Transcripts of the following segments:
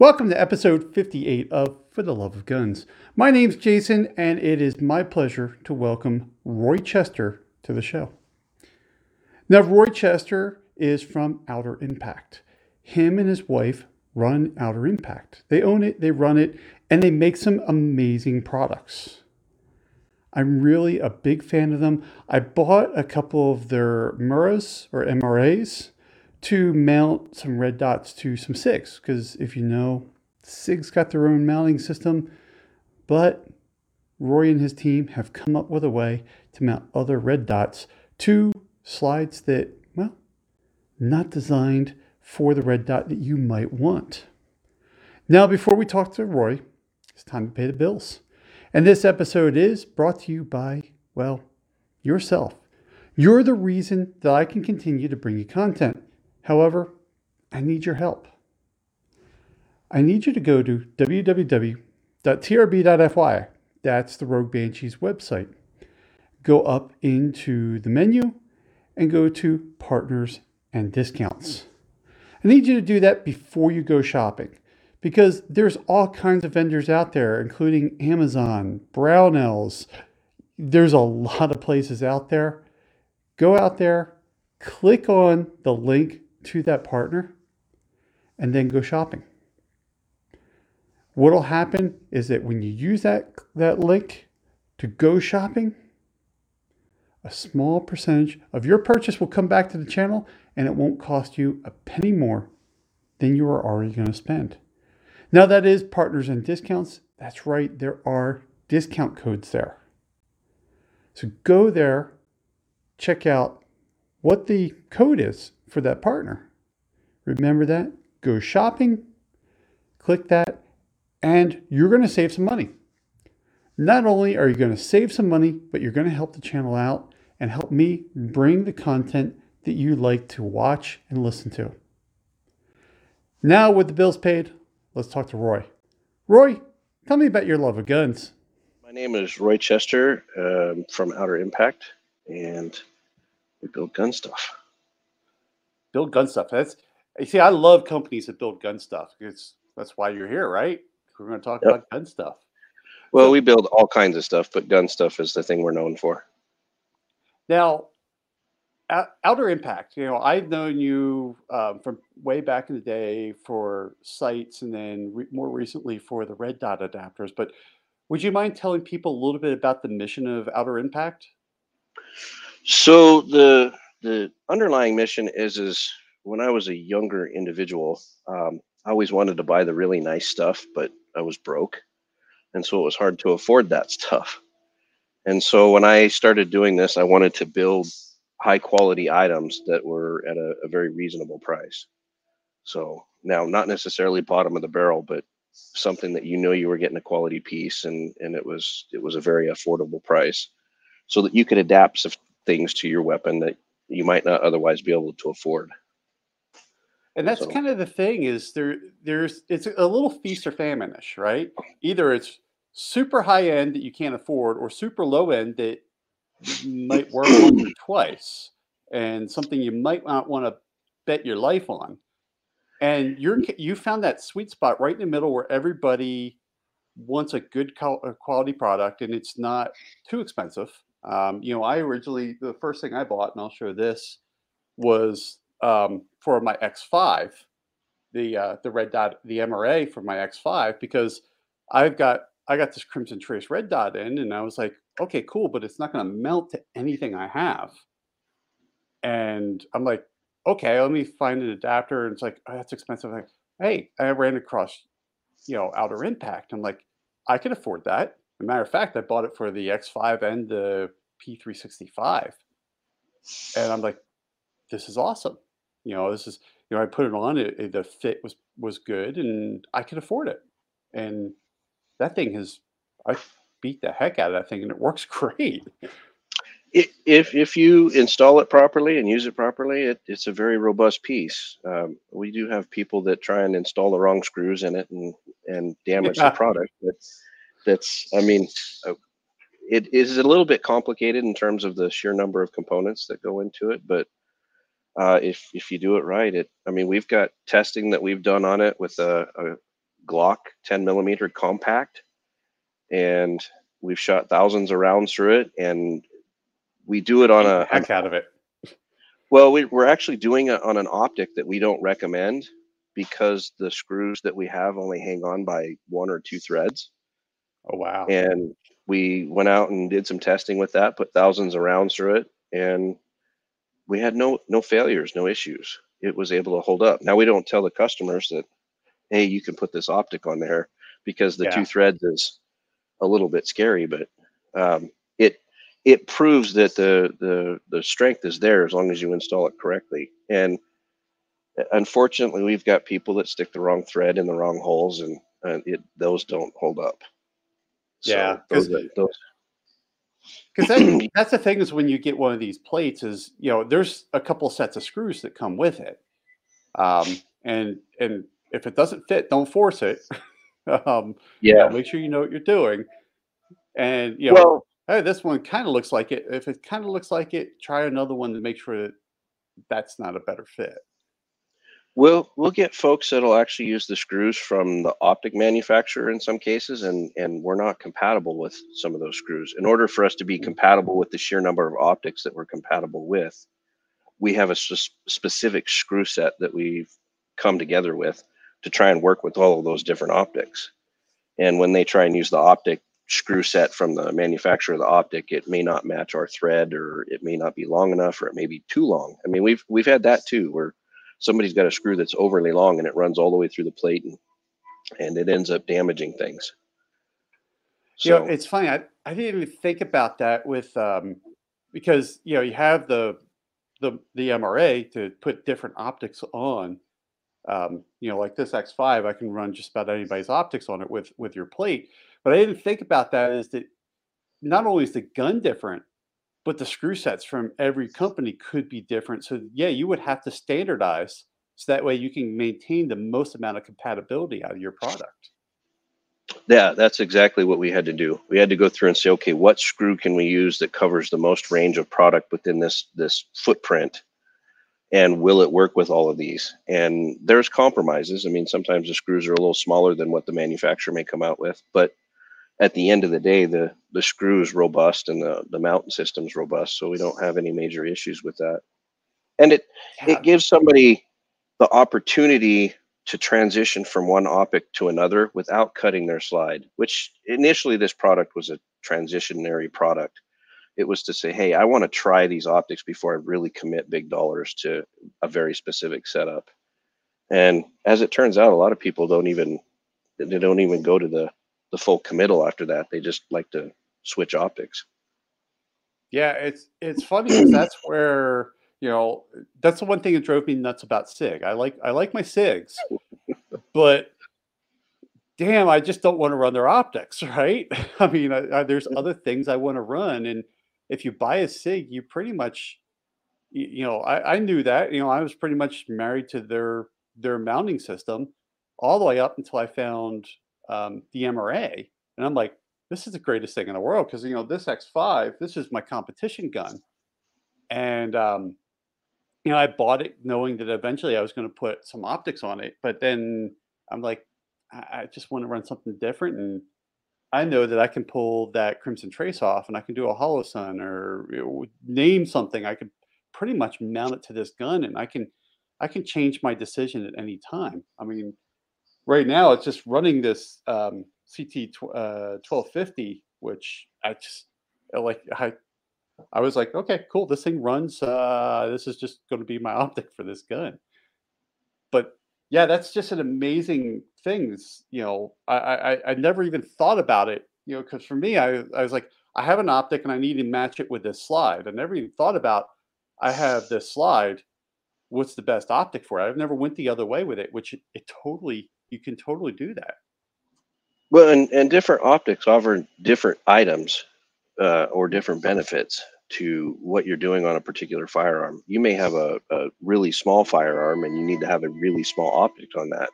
Welcome to episode 58 of For the Love of Guns. My name's Jason, and it is my pleasure to welcome Roy Chester to the show. Now, Roy Chester is from Outer Impact. Him and his wife run Outer Impact. They own it, they run it, and they make some amazing products. I'm really a big fan of them. I bought a couple of their Muras or MRAs to mount some red dots to some SIGs because if you know, SIGs got their own mounting system, but Roy and his team have come up with a way to mount other red dots to slides that, well, not designed for the red dot that you might want. Now, before we talk to Roy, it's time to pay the bills. And this episode is brought to you by, well, yourself. You're the reason that I can continue to bring you content. However, I need your help. I need you to go to www.trb.fy. That's the Rogue Banshees website. Go up into the menu and go to Partners and Discounts. I need you to do that before you go shopping because there's all kinds of vendors out there, including Amazon, Brownells. There's a lot of places out there. Go out there, click on the link to that partner, and then go shopping. What'll happen is that when you use that, that link to go shopping, a small percentage of your purchase will come back to the channel and it won't cost you a penny more than you are already going to spend. Now, that is partners and discounts. That's right, there are discount codes there. So go there, check out what the code is for that partner. Remember that? Go shopping, click that, and you're going to save some money. Not only are you going to save some money, but you're going to help the channel out and help me bring the content that you like to watch and listen to. Now, with the bills paid, let's talk to Roy. Roy, tell me about your love of guns. My name is Roy Chester um, from Outer Impact, and we build gun stuff. Build gun stuff. That's you see, I love companies that build gun stuff. It's that's why you're here, right? We're going to talk yep. about gun stuff. Well, so, we build all kinds of stuff, but gun stuff is the thing we're known for. Now, Outer Impact, you know, I've known you um, from way back in the day for sights and then re- more recently for the red dot adapters. But would you mind telling people a little bit about the mission of Outer Impact? So the the underlying mission is is when I was a younger individual, um, I always wanted to buy the really nice stuff, but I was broke. And so it was hard to afford that stuff. And so when I started doing this, I wanted to build high quality items that were at a, a very reasonable price. So now, not necessarily bottom of the barrel, but something that you know you were getting a quality piece and and it was it was a very affordable price so that you could adapt some things to your weapon that you might not otherwise be able to afford and that's so. kind of the thing is there there's it's a little feast or famine-ish, right? Either it's super high end that you can't afford or super low end that might work once or twice and something you might not want to bet your life on. And you're you found that sweet spot right in the middle where everybody wants a good quality product and it's not too expensive. Um, you know, I originally the first thing I bought, and I'll show this, was um, for my X5, the uh, the red dot, the MRA for my X5, because I've got I got this Crimson Trace red dot in, and I was like, okay, cool, but it's not going to melt to anything I have. And I'm like, okay, let me find an adapter. And it's like, oh, that's expensive. I'm like, hey, I ran across, you know, Outer Impact. I'm like, I can afford that. As a matter of fact, I bought it for the X5 and the P365. And I'm like, this is awesome you know, this is you know, I put it on. It, it, the fit was was good, and I could afford it. And that thing has I beat the heck out of that thing, and it works great. If if you install it properly and use it properly, it, it's a very robust piece. Um, we do have people that try and install the wrong screws in it and and damage yeah. the product. But that's I mean, uh, it is a little bit complicated in terms of the sheer number of components that go into it, but uh, if if you do it right. It I mean we've got testing that we've done on it with a, a Glock 10 millimeter compact, and we've shot thousands of rounds through it, and we do it on a heck out of it. Well, we, we're actually doing it on an optic that we don't recommend because the screws that we have only hang on by one or two threads. Oh wow! And we went out and did some testing with that, put thousands of rounds through it, and we had no no failures, no issues. It was able to hold up. Now we don't tell the customers that, hey, you can put this optic on there because the yeah. two threads is a little bit scary, but um, it it proves that the the the strength is there as long as you install it correctly. And unfortunately, we've got people that stick the wrong thread in the wrong holes, and uh, it those don't hold up. So yeah, because that, that's the thing is when you get one of these plates is you know there's a couple sets of screws that come with it, um, and and if it doesn't fit, don't force it. um, yeah, you know, make sure you know what you're doing, and you know. Well, hey, this one kind of looks like it. If it kind of looks like it, try another one to make sure that that's not a better fit. We'll we'll get folks that'll actually use the screws from the optic manufacturer in some cases, and and we're not compatible with some of those screws. In order for us to be mm. compatible with the sheer number of optics that we're compatible with, we have a specific screw set that we've come together with to try and work with all of those different optics. And when they try and use the optic screw set from the manufacturer of the optic, it may not match our thread, or it may not be long enough, or it may be too long. I mean, we've we've had that too, where somebody's got a screw that's overly long and it runs all the way through the plate and and it ends up damaging things. So, you know, it's funny. I, I didn't even think about that with um, because you know you have the the the MRA to put different optics on. Um, you know, like this X5, I can run just about anybody's optics on it with with your plate. But I didn't think about that is that not only is the gun different, but the screw sets from every company could be different. So yeah, you would have to standardize so that way you can maintain the most amount of compatibility out of your product. Yeah, that's exactly what we had to do. We had to go through and say, okay, what screw can we use that covers the most range of product within this this footprint? And will it work with all of these? And there's compromises. I mean, sometimes the screws are a little smaller than what the manufacturer may come out with, but at the end of the day, the the screw is robust and the the mounting is robust, so we don't have any major issues with that. And it yeah. it gives somebody the opportunity to transition from one optic to another without cutting their slide. Which initially this product was a transitionary product. It was to say, hey, I want to try these optics before I really commit big dollars to a very specific setup. And as it turns out, a lot of people don't even they don't even go to the the full committal after that. They just like to switch optics. Yeah, it's it's funny because that's where you know that's the one thing that drove me nuts about Sig. I like I like my Sigs, but damn, I just don't want to run their optics, right? I mean, I, I, there's other things I want to run, and if you buy a Sig, you pretty much, you, know, I, I knew that. You know, I was pretty much married to their their mounting system all the way up until I found um, the MRA, and I'm like, this is the greatest thing in the world because you know this X5, this is my competition gun, and um, you know I bought it knowing that eventually I was going to put some optics on it, but then I'm like, I, I just want to run something different, and I know that I can pull that Crimson Trace off, and I can do a Hollow Holosun or you know, name something. I could pretty much mount it to this gun, and I can I can change my decision at any time. I mean, right now it's just running this um, CT tw- uh, 1250, which I just like. I I was like, okay, cool. This thing runs. Uh, this is just going to be my optic for this gun. But yeah, that's just an amazing thing. You know, I, I I never even thought about it. You know, because for me, I I was like, I have an optic and I need to match it with this slide. I never even thought about I have this slide. What's the best optic for it? I've never went the other way with it, which it, it totally you can totally do that. Well, and, and different optics offer different items uh, or different benefits to what you're doing on a particular firearm. You may have a, a really small firearm and you need to have a really small optic on that.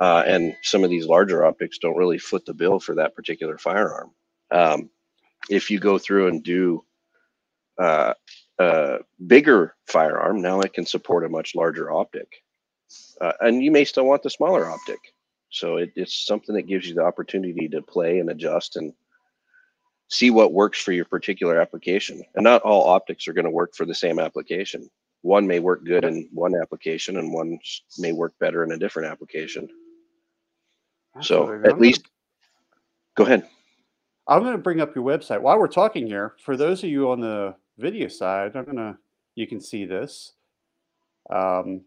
Uh, and some of these larger optics don't really foot the bill for that particular firearm. Um, if you go through and do uh, a bigger firearm, now it can support a much larger optic uh, and you may still want the smaller optic. So it, it's something that gives you the opportunity to play and adjust and see what works for your particular application. And not all optics are going to work for the same application. One may work good in one application and one may work better in a different application. Absolutely. So at least go ahead. I'm going to bring up your website while we're talking here. For those of you on the video side, I'm going to, you can see this. Um,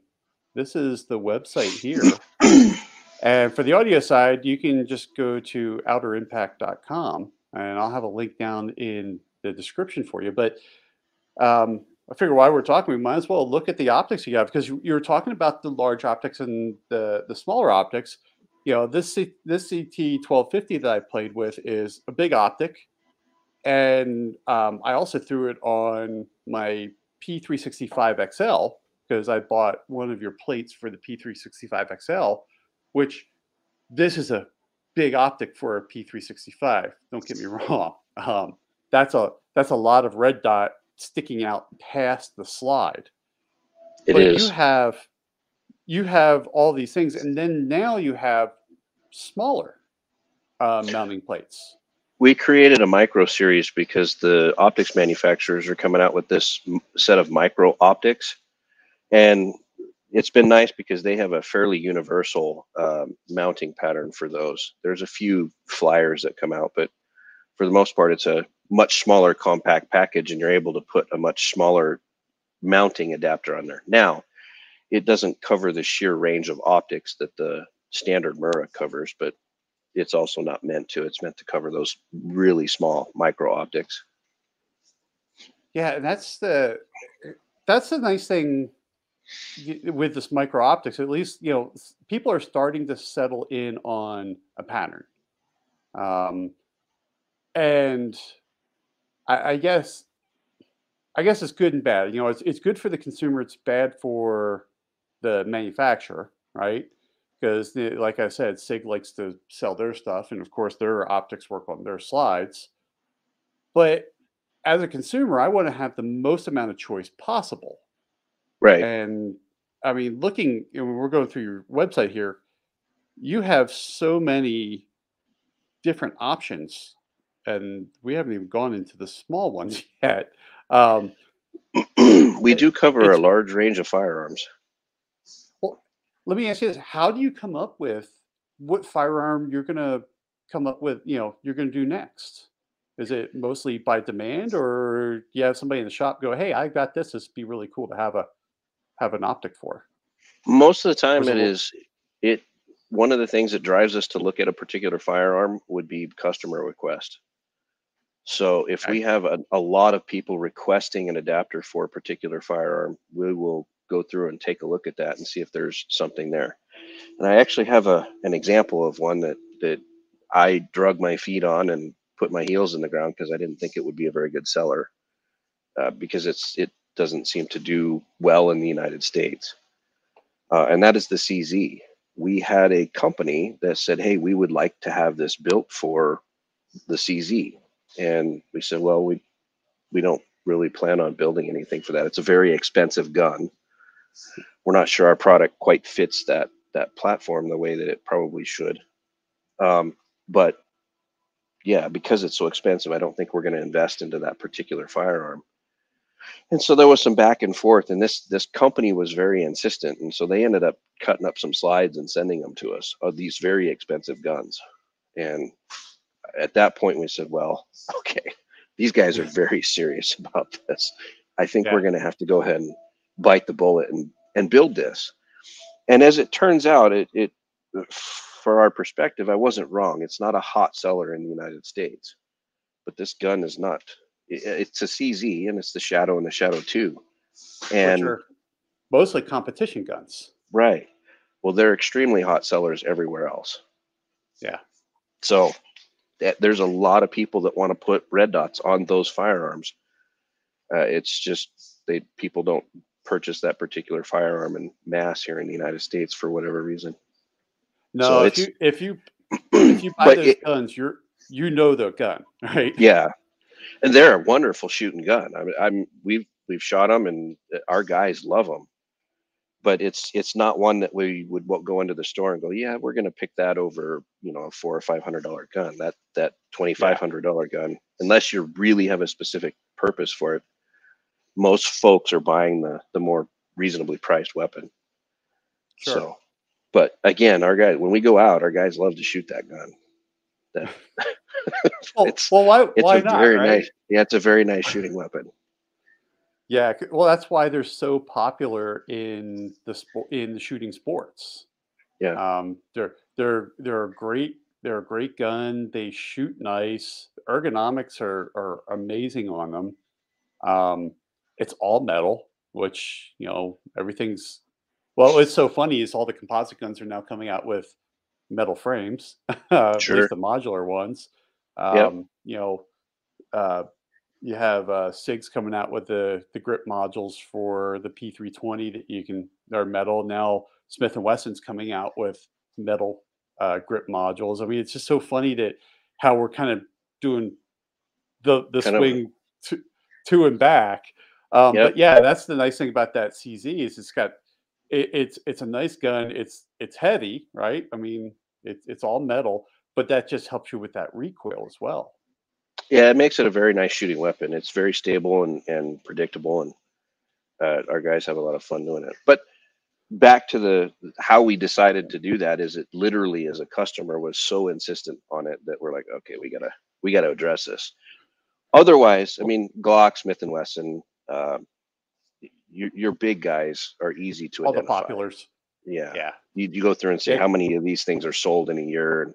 this is the website here. and for the audio side, you can just go to outerimpact.com and I'll have a link down in the description for you. But um, I figure while we're talking, we might as well look at the optics you have because you, you were talking about the large optics and the, the smaller optics. You know, this C, this CT 1250 that I played with is a big optic. And um, I also threw it on my P365 XL because I bought one of your plates for the P365 XL, which this is a big optic for a P365. Don't get me wrong. Um, that's a that's a lot of red dot sticking out past the slide. It but is. You have you have all these things, and then now you have smaller uh, mounting plates. We created a micro series because the optics manufacturers are coming out with this set of micro optics and it's been nice because they have a fairly universal um, mounting pattern for those. There's a few flyers that come out, but for the most part, it's a much smaller compact package, and you're able to put a much smaller mounting adapter on there. Now, it doesn't cover the sheer range of optics that the standard Mura covers, but it's also not meant to. It's meant to cover those really small micro optics. Yeah, that's the that's the nice thing with this micro optics, at least you know people are starting to settle in on a pattern, um, and I, I, guess I guess it's good and bad. You know, it's it's good for the consumer. It's bad for the manufacturer, right? Because, like I said, Sig likes to sell their stuff, and of course, their optics work on their slides. But as a consumer, I want to have the most amount of choice possible Right. And I mean, looking, you know, we're going through your website here, you have so many different options, and we haven't even gone into the small ones yet. Um, we do cover a large range of firearms. Well, let me ask you this: How do you come up with what firearm you're going to come up with? You know, you're going to do next. Is it mostly by demand, or you have somebody in the shop go, "Hey, I got this. This would be really cool to have a have an optic for? Most of the time, it is it. One of the things that drives us to look at a particular firearm would be customer request. So if we have a, a lot of people requesting an adapter for a particular firearm, we will go through and take a look at that and see if there's something there. And I actually have a an example of one that that I drug my feet on and put my heels in the ground because I didn't think it would be a very good seller uh, because it's it doesn't seem to do well in the United States. Uh, and that is the CZ. We had a company that said, hey, we would like to have this built for the CZ. And we said, well, we, we don't really plan on building anything for that. It's a very expensive gun. We're not sure our product quite fits that that platform the way that it probably should. Um, but yeah, because it's so expensive, I don't think we're going to invest into that particular firearm and so there was some back and forth and this this company was very insistent and so they ended up cutting up some slides and sending them to us of these very expensive guns. And at that point we said well okay these guys are very serious about this. I think we're going to have to go ahead and bite the bullet and and build this. And as it turns out it it for our perspective i wasn't wrong. It's not a hot seller in the united states but this gun is not it's a CZ and it's the Shadow and the Shadow 2. And mostly competition guns. Right. Well, they're extremely hot sellers everywhere else. Yeah. So that, there's a lot of people that want to put red dots on those firearms. Uh, it's just they people don't purchase that particular firearm in mass here in the United States for whatever reason. No, so if you if you if you buy those it, guns, you're you know the gun, right? Yeah, and they're a wonderful shooting gun. I mean, I'm we've we've shot them, and uh, our guys love them. but it's it's not one that we would go into the store and go, yeah, we're going to pick that over, you know, a four or five hundred dollar gun. That that twenty five hundred dollar gun, unless you really have a specific purpose for it, most folks are buying the the more reasonably priced weapon. Sure. So, but again, our guys when we go out, our guys love to shoot that gun. That well, it's well, why it's why a not? Very right? nice. Yeah, it's a very nice shooting weapon. Yeah, well, that's why they're so popular in the sport in the shooting sports. Yeah, um, they're they're they're a great they're a great gun. They shoot nice. Ergonomics are are amazing on them. Um, it's all metal, which you know everything's. Well, it's so funny is all the composite guns are now coming out with metal frames, sure. at least the modular ones. Um, yep. You know, uh, you have uh, SIGs coming out with the the grip modules for the P320 that you can are metal. Now Smith and Wesson's coming out with metal uh, grip modules. I mean, it's just so funny that how we're kind of doing the the kind swing to, to and back. Um, yep. But yeah, that's the nice thing about that CZ is it's got it, it's it's a nice gun. It's it's heavy, right? I mean, it's it's all metal, but that just helps you with that recoil as well. Yeah, it makes it a very nice shooting weapon. It's very stable and, and predictable, and uh, our guys have a lot of fun doing it. But back to the how we decided to do that is it literally as a customer was so insistent on it that we're like, okay, we gotta we gotta address this. Otherwise, I mean, Glock, Smith and Wesson, uh, your, your big guys are easy to all identify. the populars. Yeah, yeah. You, you go through and say yeah. how many of these things are sold in a year, and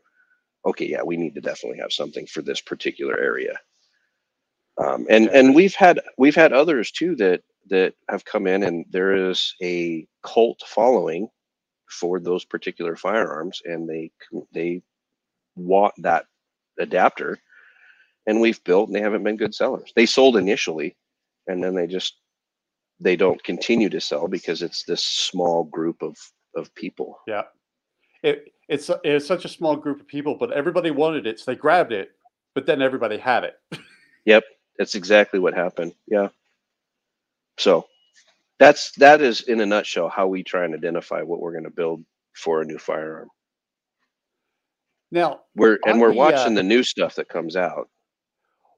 okay, yeah, we need to definitely have something for this particular area. Um, and and we've had we've had others too that that have come in, and there is a cult following for those particular firearms, and they they want that adapter, and we've built, and they haven't been good sellers. They sold initially, and then they just they don't continue to sell because it's this small group of of people. Yeah. It, it's it's such a small group of people, but everybody wanted it, so they grabbed it. But then everybody had it. yep, that's exactly what happened. Yeah. So that's that is in a nutshell how we try and identify what we're going to build for a new firearm. Now we're and we're the, watching uh, the new stuff that comes out.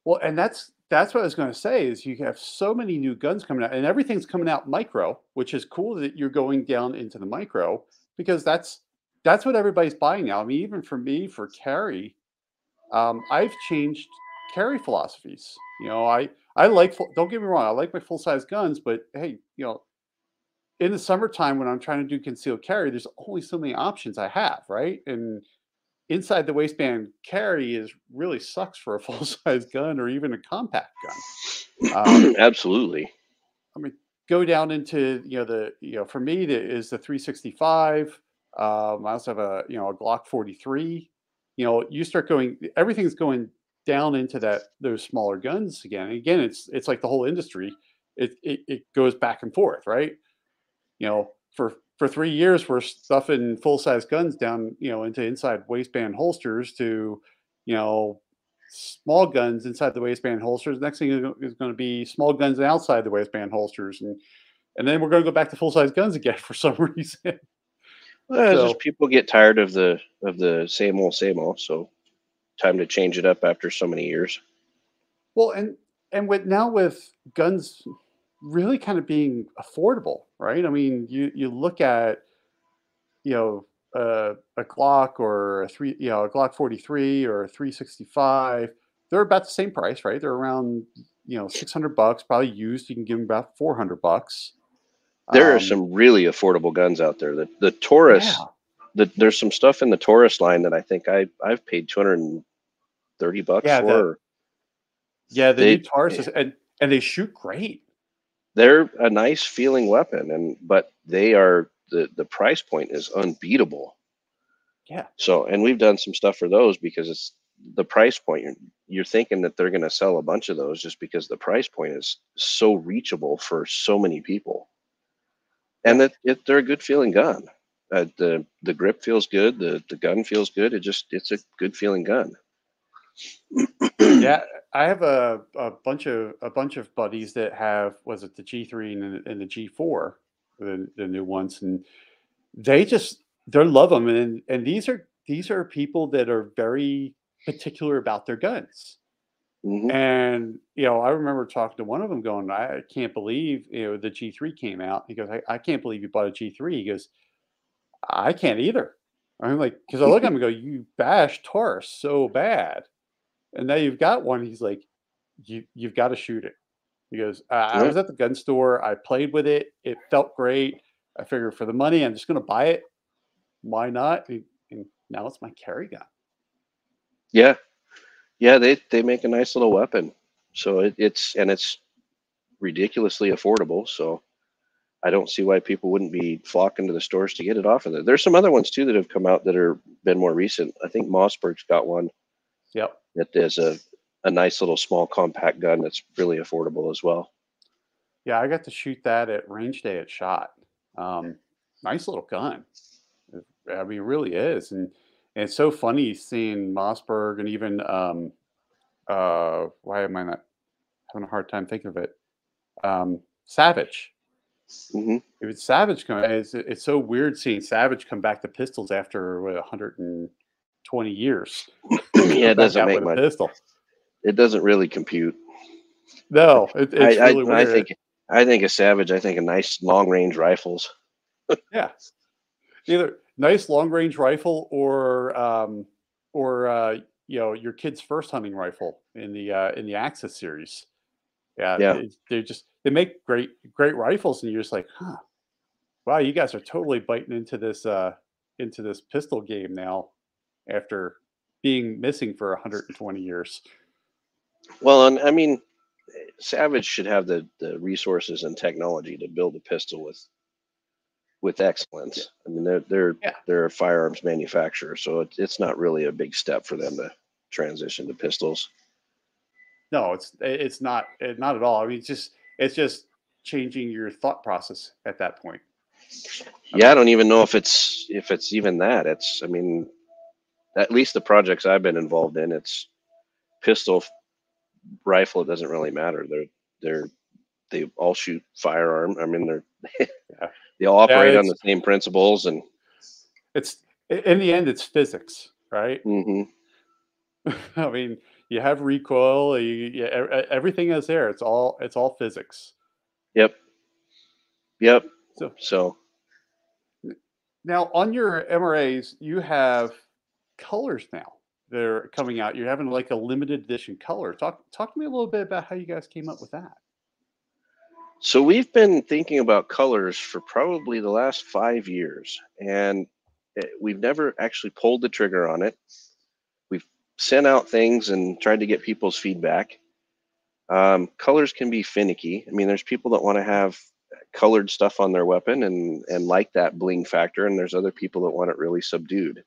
Well, and that's that's what I was going to say is you have so many new guns coming out, and everything's coming out micro, which is cool that you're going down into the micro because that's that's what everybody's buying now. I mean, even for me, for carry, um, I've changed carry philosophies. You know, I I like don't get me wrong, I like my full size guns, but hey, you know, in the summertime when I'm trying to do concealed carry, there's only so many options I have, right? And inside the waistband carry is really sucks for a full size gun or even a compact gun. Um, Absolutely. I mean, go down into you know the you know for me it is the 365 um, I also have a you know a Glock 43. You know, you start going, everything's going down into that those smaller guns again. And again, it's it's like the whole industry. It, it it goes back and forth, right? You know, for for three years we're stuffing full size guns down, you know, into inside waistband holsters to, you know, small guns inside the waistband holsters. Next thing is going to be small guns outside the waistband holsters, and and then we're going to go back to full size guns again for some reason. Well, so, just people get tired of the of the same old same old. So time to change it up after so many years. Well, and and with now with guns really kind of being affordable, right? I mean, you you look at you know uh, a Glock or a three, you know, a Glock 43 or a 365. They're about the same price, right? They're around you know 600 bucks, probably used. You can give them about 400 bucks. There um, are some really affordable guns out there. The the Taurus, yeah. the, there's some stuff in the Taurus line that I think I I've paid 230 bucks yeah, for. The, yeah, the they, new Taurus is, and and they shoot great. They're a nice feeling weapon, and but they are the the price point is unbeatable. Yeah. So, and we've done some stuff for those because it's the price point. You're, you're thinking that they're going to sell a bunch of those just because the price point is so reachable for so many people and that it, they're a good feeling gun. Uh, the the grip feels good. The the gun feels good. It just it's a good feeling gun. yeah, I have a, a bunch of a bunch of buddies that have was it the G three and, and the G four, the, the new ones, and they just they love them, and and these are these are people that are very particular about their guns. Hmm And you know, I remember talking to one of them, going, "I can't believe you know the G3 came out." He goes, "I, I can't believe you bought a G3." He goes, "I can't either." I'm like, because I look at him and go, "You bashed Taurus so bad, and now you've got one." He's like, "You you've got to shoot it." He goes, I, I was at the gun store. I played with it. It felt great. I figured for the money, I'm just going to buy it. Why not? And, and now it's my carry gun. Yeah. Yeah. They they make a nice little weapon. So it, it's and it's ridiculously affordable. So I don't see why people wouldn't be flocking to the stores to get it off of there. There's some other ones too that have come out that are been more recent. I think Mossberg's got one Yep. that is a a nice little small compact gun that's really affordable as well. Yeah, I got to shoot that at range day at shot. Um, nice little gun. I mean, it really is, and, and it's so funny seeing Mossberg and even um, uh, why am I not having a hard time thinking of it? Um, Savage. hmm If it's Savage come, it's it's so weird seeing Savage come back to pistols after what, 120 years. yeah, it doesn't make much. pistol. It doesn't really compute. No, it, it's I, really I, I think I think a Savage. I think a nice long range rifles. Yeah. Either nice long range rifle or um or uh you know your kid's first hunting rifle in the uh in the Axis series. Yeah, Yeah. they, they just they make great great rifles and you're just like, huh. Wow, you guys are totally biting into this uh into this pistol game now after being missing for 120 years. Well, and I mean, Savage should have the the resources and technology to build a pistol with with excellence. I mean, they're they're Yeah. they're a firearms manufacturer, so it, it's not really a big step for them to transition to pistols. No, it's it's not it, not at all. I mean, it's just it's just changing your thought process at that point. Yeah, I don't even know if it's if it's even that. It's I mean, at least the projects I've been involved in, it's pistol, rifle. It doesn't really matter. They're they're they all shoot firearm. I mean, they're Yeah. They all operate on the same principles and. it's in the end it's physics right hmm i mean you have recoil you, you, everything is there it's all it's all physics Yep. Yep. So- So now on your mras you have colors now that are coming out you're having like a limited edition color talk talk to me a little bit about how you guys came up with that so we've been thinking about colors for probably the last five years, and eh, we've never actually pulled the trigger on it. We've sent out things and tried to get people's feedback. Um, colors can be finicky. I mean, there's people that want to have colored stuff on their weapon and and like that bling factor, and there's other people that want it really subdued.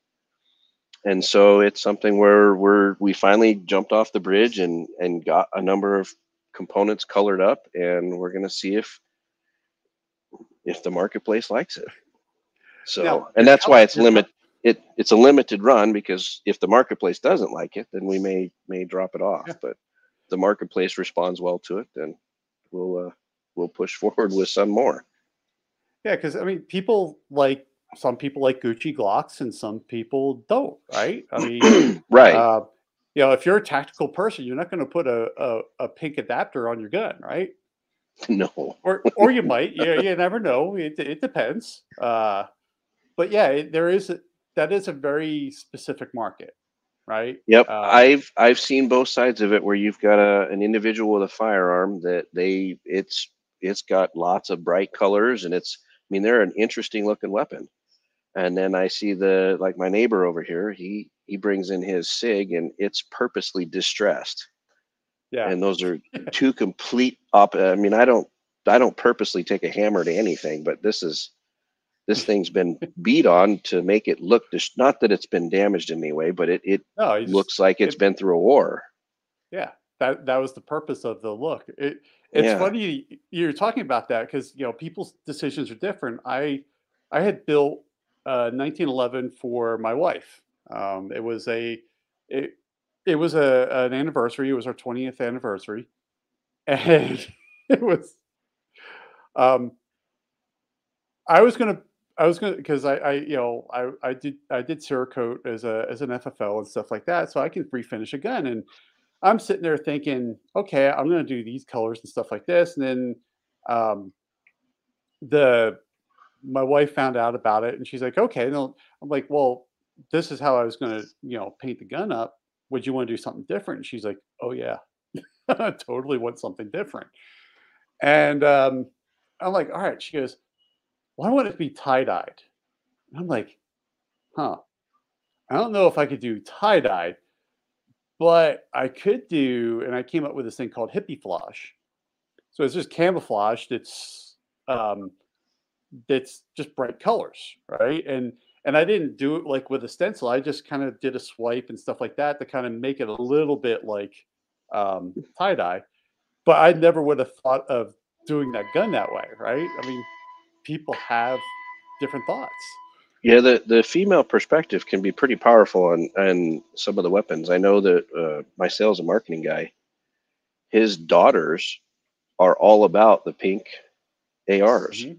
And so it's something where we're we finally jumped off the bridge and and got a number of components colored up, and we're gonna see if if the marketplace likes it. So Now, and that's why it's limit it it's a limited run because if the marketplace doesn't like it, then we may may drop it off. Yeah. But the marketplace responds well to it, then we'll uh, we'll push forward with some more. yeah because i mean people like some people like gucci glocks and some people don't right i mean right. Uh, you know, if you're a tactical person, you're not going to put a, a, a pink adapter on your gun, right? no. Or or you might. You, you never know. It, it depends. Uh, but yeah, it, there is a, that is a very specific market, right? Yep, Um, I've I've seen both sides of it where you've got a an individual with a firearm that they it's it's got lots of bright colors and it's I mean they're an interesting looking weapon. And then I see the like my neighbor over here, he he brings in his SIG and it's purposely distressed. Yeah. And those are two complete op I mean I don't I don't purposely take a hammer to anything, but this is this thing's been beat on to make it look dis- not that it's been damaged in any way, but it it no, just- looks like it's it- been through a war. yeah. That that was the purpose of the look. It it's Yeah. funny you're talking about that because you know people's decisions are different. I I had built uh, 1911 for my wife. Um, it was a it it was a an anniversary. It was our 20th anniversary, and it was um I was gonna I was gonna because I, I you know I, I did I did Cerakote as a as an FFL and stuff like that, so I can refinish a gun. And I'm sitting there thinking, okay, I'm gonna do these colors and stuff like this, and then um, the my wife found out about it, and she's like, okay, and I'm like, well, this is how I was gonna you know paint the gun up. Would you want to do something different? And she's like, oh yeah, I totally want something different. And um, I'm like, all right. She goes, why would it be tie dyed? I'm like, huh. I don't know if I could do tie dye, but I could do, and I came up with this thing called Hippie-Flosh. So it's just camouflage that's um, that's just bright colors, right? And and I didn't do it like with a stencil. I just kind of did a swipe and stuff like that to kind of make it a little bit like um, tie dye. But I never would have thought of doing that gun that way, right? I mean, people have different thoughts. Yeah, the, the female perspective can be pretty powerful on, on some of the weapons. I know that uh, my sales and marketing guy, his daughters are all about the pink ARs. Mm-hmm.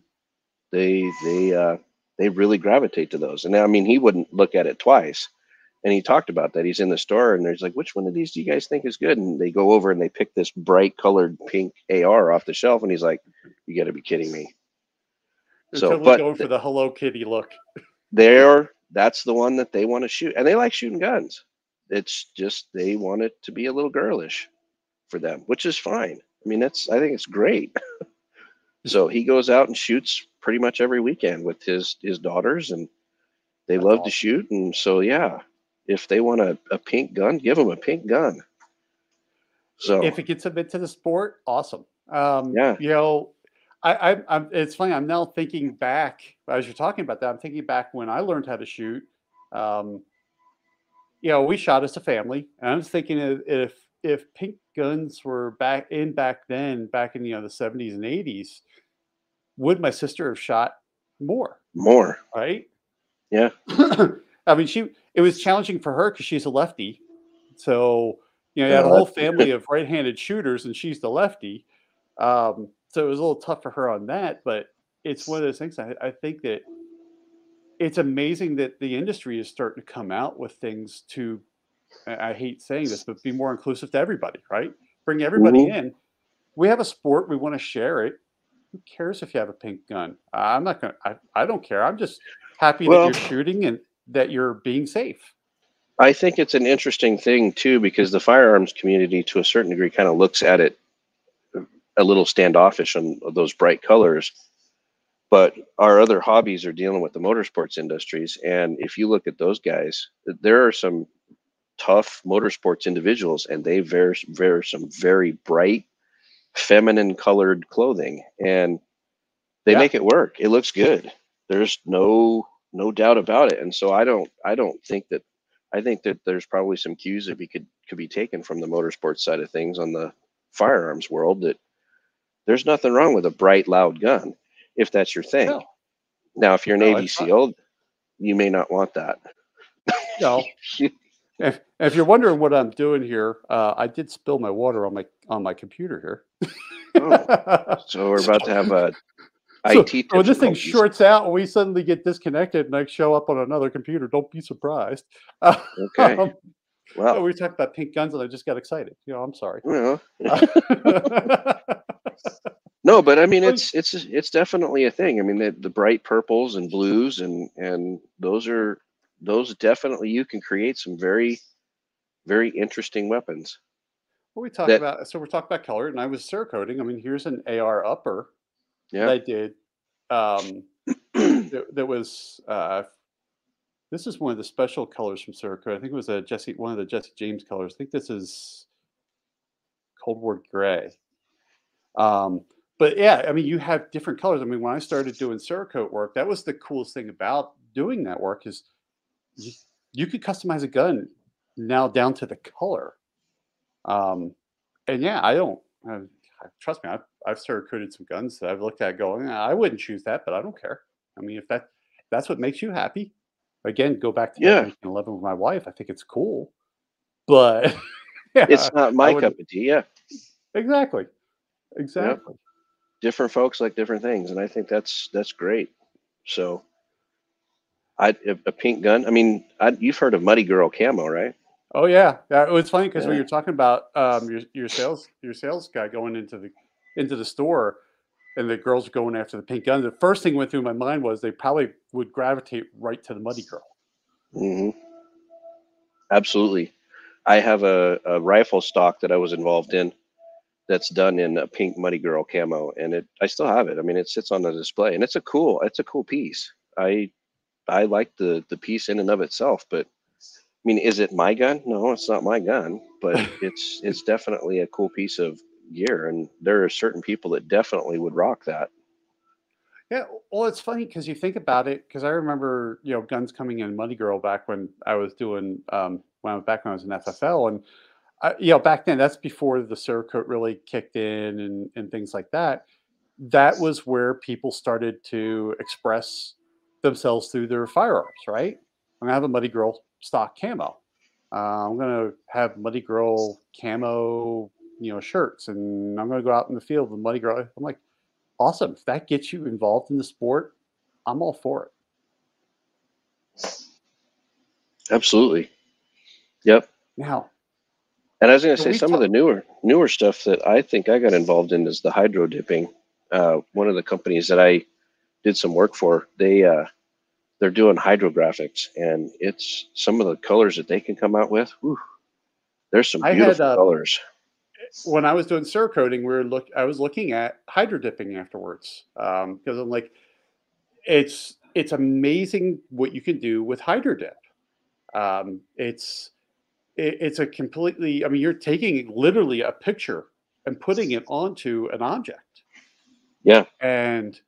They they uh, they really gravitate to those. And I mean, he wouldn't look at it twice. And he talked about that. He's in the store and there's like, which one of these do you guys think is good? And they go over and they pick this bright colored pink AR off the shelf. And he's like, you got to be kidding me so, totally but going for the Hello Kitty look. They're that's the one that they want to shoot, and they like shooting guns. It's just they want it to be a little girlish for them, which is fine. I mean, that's I think it's great. so he goes out and shoots pretty much every weekend with his his daughters, and they that's love awesome. to shoot. And so yeah, if they want a, a pink gun, give them a pink gun. So if it gets a bit to the sport, awesome. Um, yeah, you know, I, I, am it's funny. I'm now thinking back as you're talking about that. I'm thinking back when I learned how to shoot. Um, you know, we shot as a family, and I was thinking if if pink guns were back in back then, back in you know the 70s and 80s, would my sister have shot more? More, right? Yeah. I mean, she it was challenging for her because she's a lefty, so you know, you had a whole family of right-handed shooters, and she's the lefty. Um, so it was a little tough for her on that, but it's one of those things. I, I think that it's amazing that the industry is starting to come out with things to. I hate saying this, but be more inclusive to everybody, right? Bring everybody mm-hmm. in. We have a sport. We want to share it. Who cares if you have a pink gun? I'm not gonna. I, I don't care. I'm just happy well, that you're shooting and that you're being safe. I think it's an interesting thing too because the firearms community, to a certain degree, kind of looks at it a little standoffish on those bright colors. But our other hobbies are dealing with the motorsports industries. And if you look at those guys, there are some tough motorsports individuals and they wear, wear some very bright, feminine colored clothing and they yeah. make it work. It looks good. There's no no doubt about it. And so I don't I don't think that I think that there's probably some cues that we could could be taken from the motorsports side of things on the firearms world that there's nothing wrong with a bright, loud gun if that's your thing. No. Now, if you're an no, Navy SEAL, you may not want that. No. if, if you're wondering what I'm doing here, uh, I did spill my water on my on my computer here. oh, so we're about to have a so, IT. When this thing shorts out and we suddenly get disconnected and I show up on another computer, don't be surprised. Uh, okay. Um, well, we talked about pink guns and I just got excited. You know, I'm sorry. Well. no, but I mean, it's it's it's definitely a thing. I mean, the, the bright purples and blues and and those are those definitely you can create some very very interesting weapons. Well, we talked that, about so we're talking about color, and I was Cerakoting. I mean, here's an AR upper yeah. that I did. Um, that, that was uh, this is one of the special colors from Cerakote. I think it was a Jesse, one of the Jesse James colors. I think this is Cold War Gray. Um, but yeah, I mean, you have different colors. I mean, when I started doing Cerakote work, that was the coolest thing about doing that work is you, you could customize a gun now down to the color. Um, and yeah, I don't I, trust me. I've, I've Cerakoted some guns that I've looked at going, I wouldn't choose that, but I don't care. I mean, if that that's what makes you happy, again, go back to yeah. 11 with my wife. I think it's cool, but yeah, it's not my cup of tea. Yeah, exactly. Exactly. Different folks like different things, and I think that's that's great. So, I a pink gun. I mean, I, you've heard of Muddy Girl camo, right? Oh yeah, yeah. It was funny because yeah. when you're talking about um, your your sales your sales guy going into the into the store, and the girls going after the pink gun. The first thing went through my mind was they probably would gravitate right to the Muddy Girl. Mm-hmm. Absolutely. I have a, a rifle stock that I was involved in that's done in a pink Muddy Girl camo, and it I still have it. I mean, it sits on the display, and it's a cool it's a cool piece. I I like the the piece in and of itself, but I mean, is it my gun? No, it's not my gun, but it's it's definitely a cool piece of gear, and there are certain people that definitely would rock that. Yeah, well, it's funny because you think about it. Because I remember, you know, guns coming in Muddy Girl back when I was doing um, when I was back when I was in FFL, and I, you know, back then that's before the Cerakote really kicked in and and things like that. That was where people started to express themselves through their firearms, right? I'm gonna have a Muddy Girl stock camo. Uh, I'm gonna have Muddy Girl camo, you know, shirts, and I'm gonna go out in the field with Muddy Girl. I'm like, awesome. If that gets you involved in the sport, I'm all for it. Absolutely. Yep. Now, and I was going to say some talk- of the newer newer stuff that I think I got involved in is the hydro dipping. Uh, one of the companies that I did some work for, they uh, they're doing hydrographics, and it's some of the colors that they can come out with. Whew, there's some beautiful had, uh, colors. When I was doing Cerakoting, we were look. I was looking at hydro dipping afterwards um because um, I'm like, it's it's amazing what you can do with hydro dip. Um, it's it, it's a completely. I mean, you're taking literally a picture and putting it onto an object. Yeah, and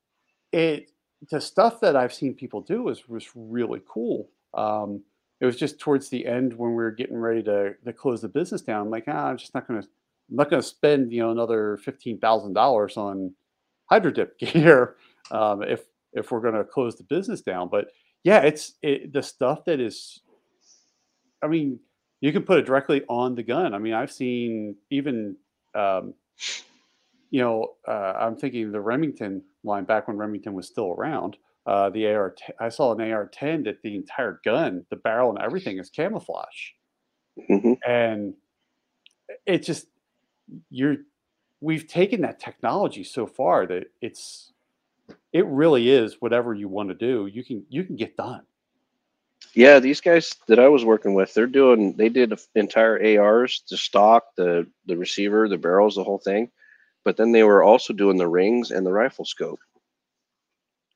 it the stuff that I've seen people do is was really cool. Um, it was just towards the end when we were getting ready to, to close the business down. I'm like, ah, I'm just not gonna I'm not gonna spend you know another fifteen thousand dollars on hydrodip gear um, if if we're gonna close the business down. But yeah, it's it, the stuff that is. I mean, you can put it directly on the gun. I mean, I've seen even um, you know, uh, I'm thinking the Remington line back when Remington was still around. Uh, the AR, I saw an AR-10 that the entire gun, the barrel and everything is camouflage, mm-hmm. and it just you're we've taken that technology so far that it's it really is whatever you want to do you can you can get done yeah these guys that i was working with they're doing they did entire ars the stock the the receiver the barrels the whole thing but then they were also doing the rings and the rifle scope.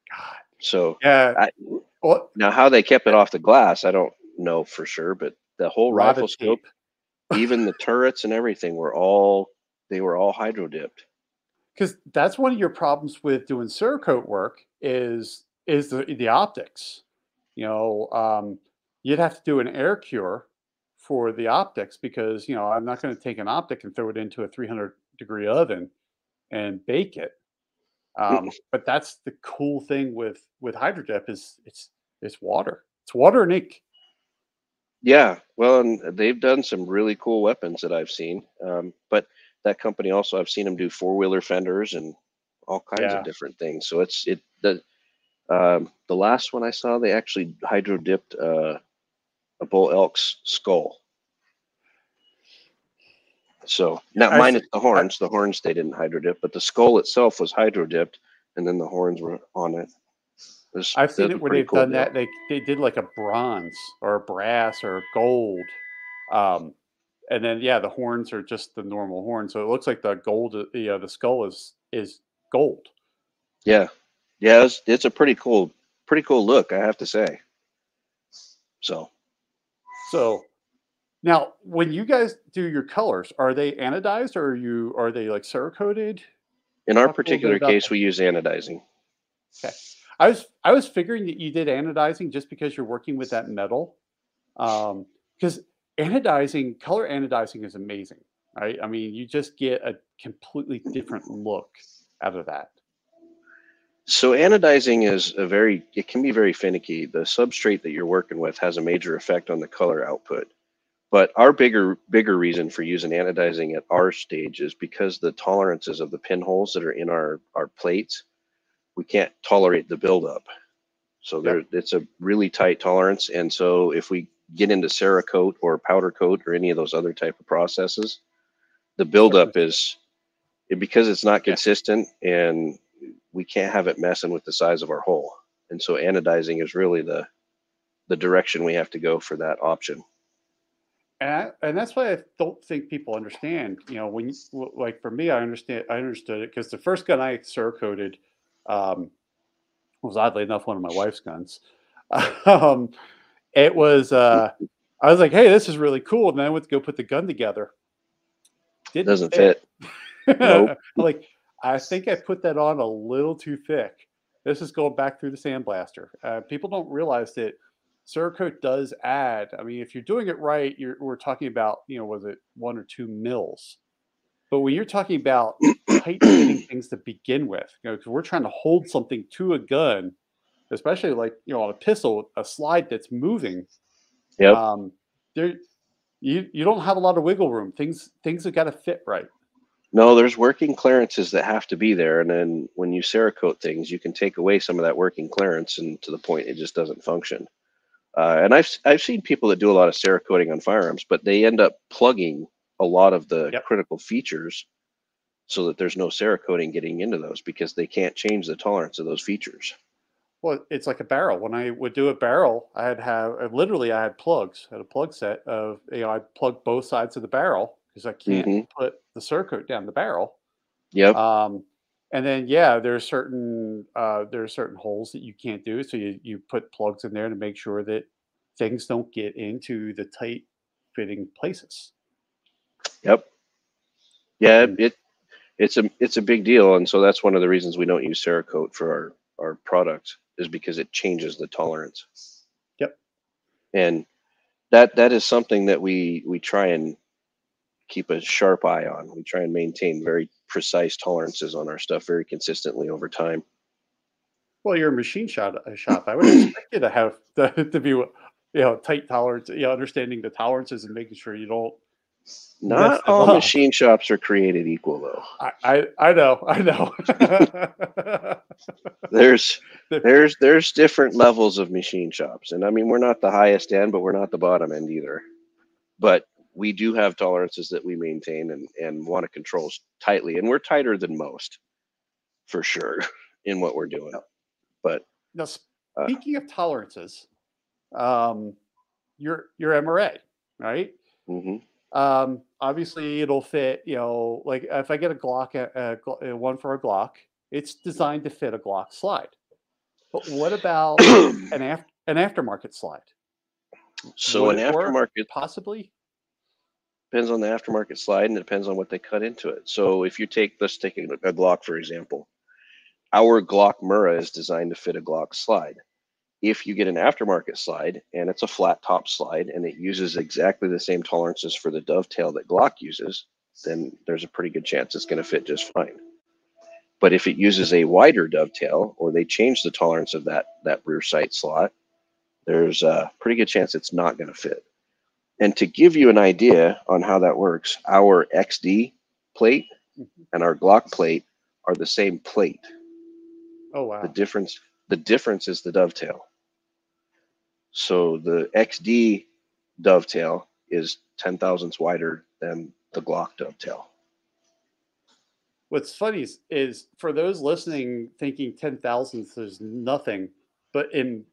God. So yeah. I, well, now how they kept it off the glass, I don't know for sure, but the whole rifle scope, even the turrets and everything were all they were all hydro dipped. Because that's one of your problems with doing Cerakote work is is the the optics. You know, um, you'd have to do an air cure for the optics because you know I'm not going to take an optic and throw it into a 300 degree oven and bake it. Um, but that's the cool thing with with hydrodip is it's it's water. It's water and ink. Yeah, well, and they've done some really cool weapons that I've seen. Um, but that company also, I've seen them do four wheeler fenders and all kinds yeah. of different things. So it's it the um, the last one I saw, they actually hydro dipped uh, a bull elk's skull. So not I minus the horns. The horns they didn't hydro dip, but the skull itself was hydro dipped, and then the horns were on it. it I've seen it where they've cool done that. They they did like a bronze or a brass or gold, um, and then yeah, the horns are just the normal horn. So it looks like the gold. Yeah, uh, the skull is is gold. Yeah, yeah, it's, it's a pretty cool, pretty cool look. I have to say. So. So now, when you guys do your colors, are they anodized or are you are they like Cerakoted? In our particular case, we use anodizing. Okay. I was I was figuring that you did anodizing just because you're working with that metal. Um, because anodizing, color anodizing is amazing, right? I mean, you just get a completely different look out of that. So anodizing is a very it can be very finicky. The substrate that you're working with has a major effect on the color output. But our bigger bigger reason for using anodizing at our stage is because the tolerances of the pinholes that are in our our plates, we can't tolerate the buildup. So there, yep. it's a really tight tolerance. And so if we get into Cerakote or powder coat or any of those other type of processes, the buildup is because it's not consistent and we can't have it messing with the size of our hole. And so anodizing is really the the direction we have to go for that option. And, I, and that's why I don't think people understand. You know, when you, like for me, I understand. I understood it because the first gun I Cerakoted um, was oddly enough one of my wife's guns. um, it was. Uh, I was like, "Hey, this is really cool," and then I went to go put the gun together. Didn't Doesn't fit. fit. nope. like, I think I put that on a little too thick. This is going back through the sandblaster. Uh, people don't realize that Cerakote does add. I mean, if you're doing it right, you're, we're talking about, you know, was it one or two mils? But when you're talking about tight fitting things to begin with, you know, because we're trying to hold something to a gun, especially like you know on a pistol, a slide that's moving. Yeah. Um, there, you you don't have a lot of wiggle room. Things things have got to fit right. No, there's working clearances that have to be there, and then when you Cerakote things, you can take away some of that working clearance, and to the point it just doesn't function. Uh, and I've I've seen people that do a lot of Cerakoting on firearms, but they end up plugging a lot of the yep. critical features so that there's no Cerakoting getting into those because they can't change the tolerance of those features. Well, it's like a barrel. When I would do a barrel, I had have literally I had plugs, I had a plug set of you know I plug both sides of the barrel because I can't mm-hmm. put the Cerakote down the barrel. Yep. Um, and then yeah, there's certain uh, there are certain holes that you can't do, so you you put plugs in there to make sure that things don't get into the tight fitting places. Yep. Yeah, it it's a it's a big deal, and so that's one of the reasons we don't use Cerakote for our our product is because it changes the tolerance. Yep. And that that is something that we we try and keep a sharp eye on. We try and maintain very precise tolerances on our stuff very consistently over time. Well, you're a machine shop. A uh, shop. I would expect you to have to, to be, you know, tight tolerance. You know, understanding the tolerances and making sure you don't not all up. machine shops are created equal, though. I, I, I know, I know. there's there's there's different levels of machine shops, and I mean we're not the highest end, but we're not the bottom end either. But we do have tolerances that we maintain and and want to control tightly, and we're tighter than most, for sure, in what we're doing. But now, uh speaking uh, of tolerances, um, your your MRA, right? Mm-hmm um, obviously, it'll fit. You know, like if I get a Glock, a, a, one for a Glock, it's designed to fit a Glock slide. But what about an af- an aftermarket slide? So Would an aftermarket possibly depends on the aftermarket slide, and it depends on what they cut into it. So if you take let's take a, a Glock for example, our Glock Murrah is designed to fit a Glock slide if you get an aftermarket slide and it's a flat top slide and it uses exactly the same tolerances for the dovetail that Glock uses, then there's a pretty good chance it's going to fit just fine. But if it uses a wider dovetail or they change the tolerance of that that rear sight slot, there's a pretty good chance it's not going to fit. And to give you an idea on how that works, our XD plate mm-hmm. and our Glock plate are the same plate. Oh wow. The difference the difference is the dovetail. So the XD dovetail is 10 thousandths wider than the Glock dovetail. What's funny is, is for those listening thinking 10 thousandths is nothing, but in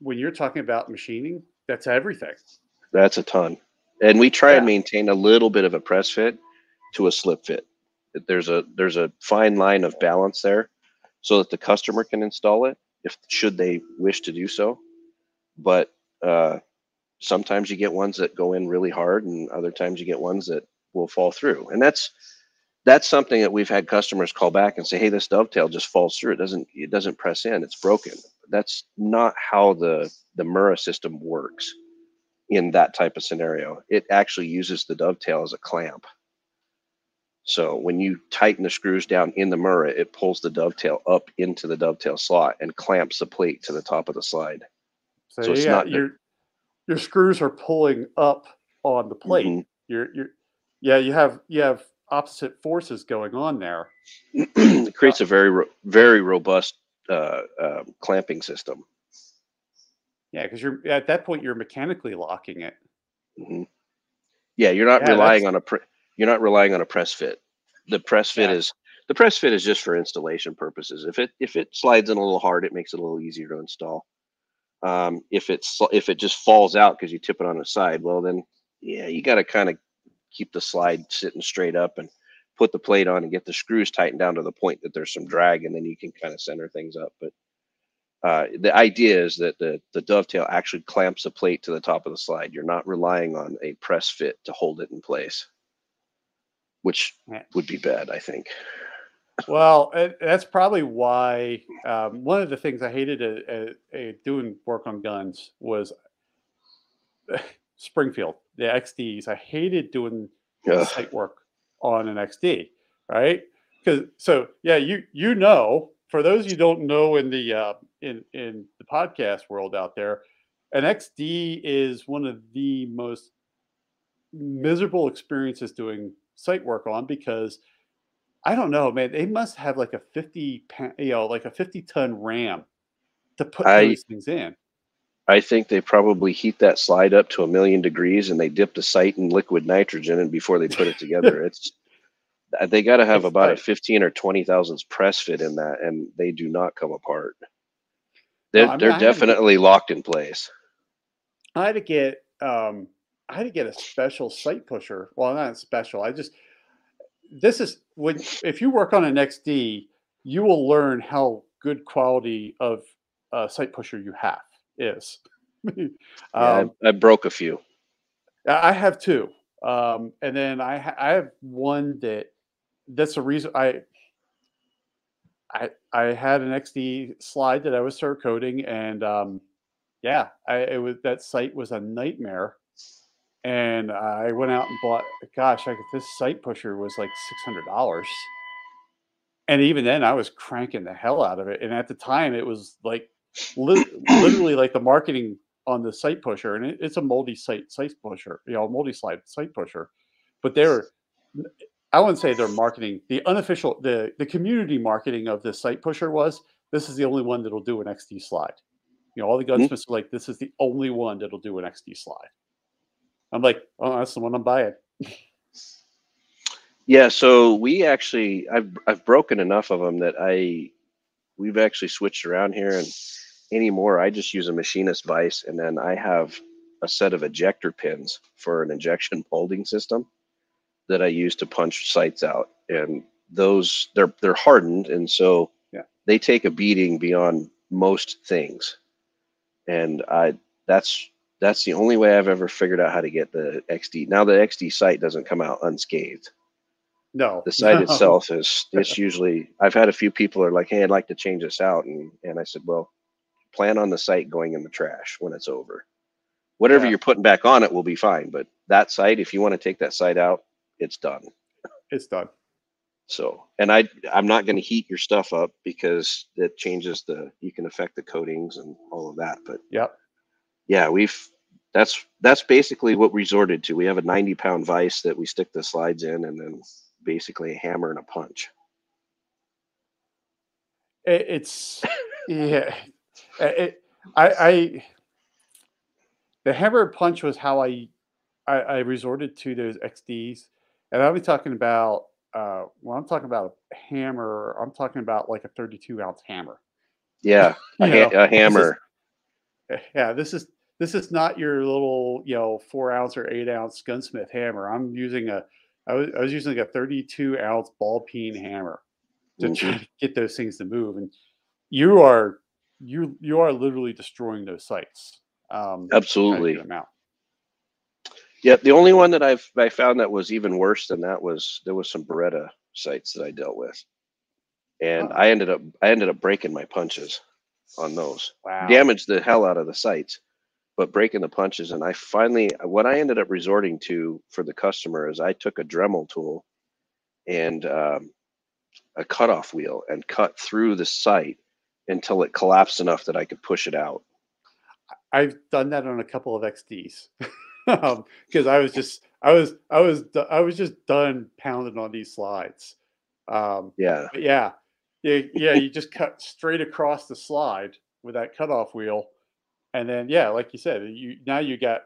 when you're talking about machining, that's everything. That's a ton. And we try yeah. and maintain a little bit of a press fit to a slip fit. There's a there's a fine line of balance there so that the customer can install it if should they wish to do so. But uh, sometimes you get ones that go in really hard, and other times you get ones that will fall through. And that's that's something that we've had customers call back and say, "Hey, this dovetail just falls through. It doesn't it doesn't press in. It's broken." That's not how the the Mura system works in that type of scenario. It actually uses the dovetail as a clamp. So when you tighten the screws down in the Murrah, it pulls the dovetail up into the dovetail slot and clamps the plate to the top of the slide. So, so yeah, your your screws are pulling up on the plate. Mm-hmm. You're you're yeah, you have you have opposite forces going on there. it creates a very very robust uh, uh, clamping system. Yeah, because you're at that point you're mechanically locking it. Mm-hmm. Yeah, you're not yeah, relying on a pre- you're not relying on a press fit. The press fit yeah. is the press fit is just for installation purposes. If it if it slides in a little hard, it makes it a little easier to install. Um, if it's if it just falls out because you tip it on the side, well then yeah, you got to kind of keep the slide sitting straight up and put the plate on and get the screws tightened down to the point that there's some drag, and then you can kind of center things up. But uh, the idea is that the, the dovetail actually clamps the plate to the top of the slide. You're not relying on a press fit to hold it in place, which would be bad, I think. Well, that's probably why um, one of the things I hated at, at, doing work on guns was Springfield, the XDs. I hated doing yeah. sight work on an XD, right? Because so yeah, you you know, for those you don't know in the uh, in in the podcast world out there, an XD is one of the most miserable experiences doing sight work on because I don't know, man. They must have like a fifty, you know, like a fifty ton RAM to put I, those things in. I think they probably heat that slide up to a million degrees and they dip the sight in liquid nitrogen and before they put it together. it's they got to have about a fifteen or twenty thousandths press fit in that, and they do not come apart. They're no, I mean, they're definitely get, locked in place. I had to get um, I had to get a special sight pusher. Well, not special. I just this is when if you work on an XD, you will learn how good quality of uh, sight pusher you have is. um, yeah, I, I, broke a few. I have two, um, and then I ha- I have one that that's the reason I I I had an XD slide that I was Cerakoting, and um, yeah, I it was that sight was a nightmare. And I went out and bought. Gosh, like this sight pusher was like six hundred dollars, and even then I was cranking the hell out of it. And at the time, it was like li- literally like the marketing on the sight pusher, and it, it's a multi-sight sight pusher, you know, multi-slide sight pusher. But they're I wouldn't say they're marketing. The unofficial, the the community marketing of the sight pusher was this is the only one that'll do an XD slide. You know, all the mm-hmm. gunsmiths mm-hmm. are like, this is the only one that'll do an XD slide. I'm like, oh, that's the one I'm buying. yeah, so we actually, I've I've broken enough of them that I, we've actually switched around here, and anymore I just use a machinist vise, and then I have a set of ejector pins for an injection molding system that I use to punch sights out, and those they're they're hardened, and so yeah. they take a beating beyond most things, and I that's that's the only way I've ever figured out how to get the XD. Now the XD sight doesn't come out unscathed. No, the sight no. itself is it's usually I've had a few people are like, hey, I'd like to change this out, and and I said, well, plan on the sight going in the trash when it's over. Whatever yeah. you're putting back on it will be fine, but that sight, if you want to take that sight out, it's done. It's done. So, and I, I'm not going to heat your stuff up because it changes the, you can affect the coatings and all of that. But yeah, yeah, we've, that's, that's basically what we resorted to. We have a 90 pound vise that we stick the slides in and then basically a hammer and a punch. It's, yeah, it, I, I, the hammer punch was how I, I, I resorted to those XDs and I'll be talking about uh, when I'm talking about a hammer, I'm talking about like a 32 ounce hammer. Yeah, a, ha- a hammer. This is, yeah, this is this is not your little you know four ounce or eight ounce gunsmith hammer. I'm using a I was, I was using a 32 ounce ball peen hammer to mm-hmm. try to get those things to move, and you are you you are literally destroying those sights. Um, Absolutely. Yeah, the only one that I've I found that was even worse than that was there was some Beretta sights that I dealt with, and oh. I ended up I ended up breaking my punches on those. Wow. Damaged the hell out of the sights, but breaking the punches. And I finally what I ended up resorting to for the customer is I took a Dremel tool and um, a cutoff wheel and cut through the sight until it collapsed enough that I could push it out. I've done that on a couple of XDs. because um, I was just I was I was I was just done pounding on these slides. Um, yeah, yeah, yeah, yeah. You just cut straight across the slide with that cutoff wheel, and then yeah, like you said, you now you got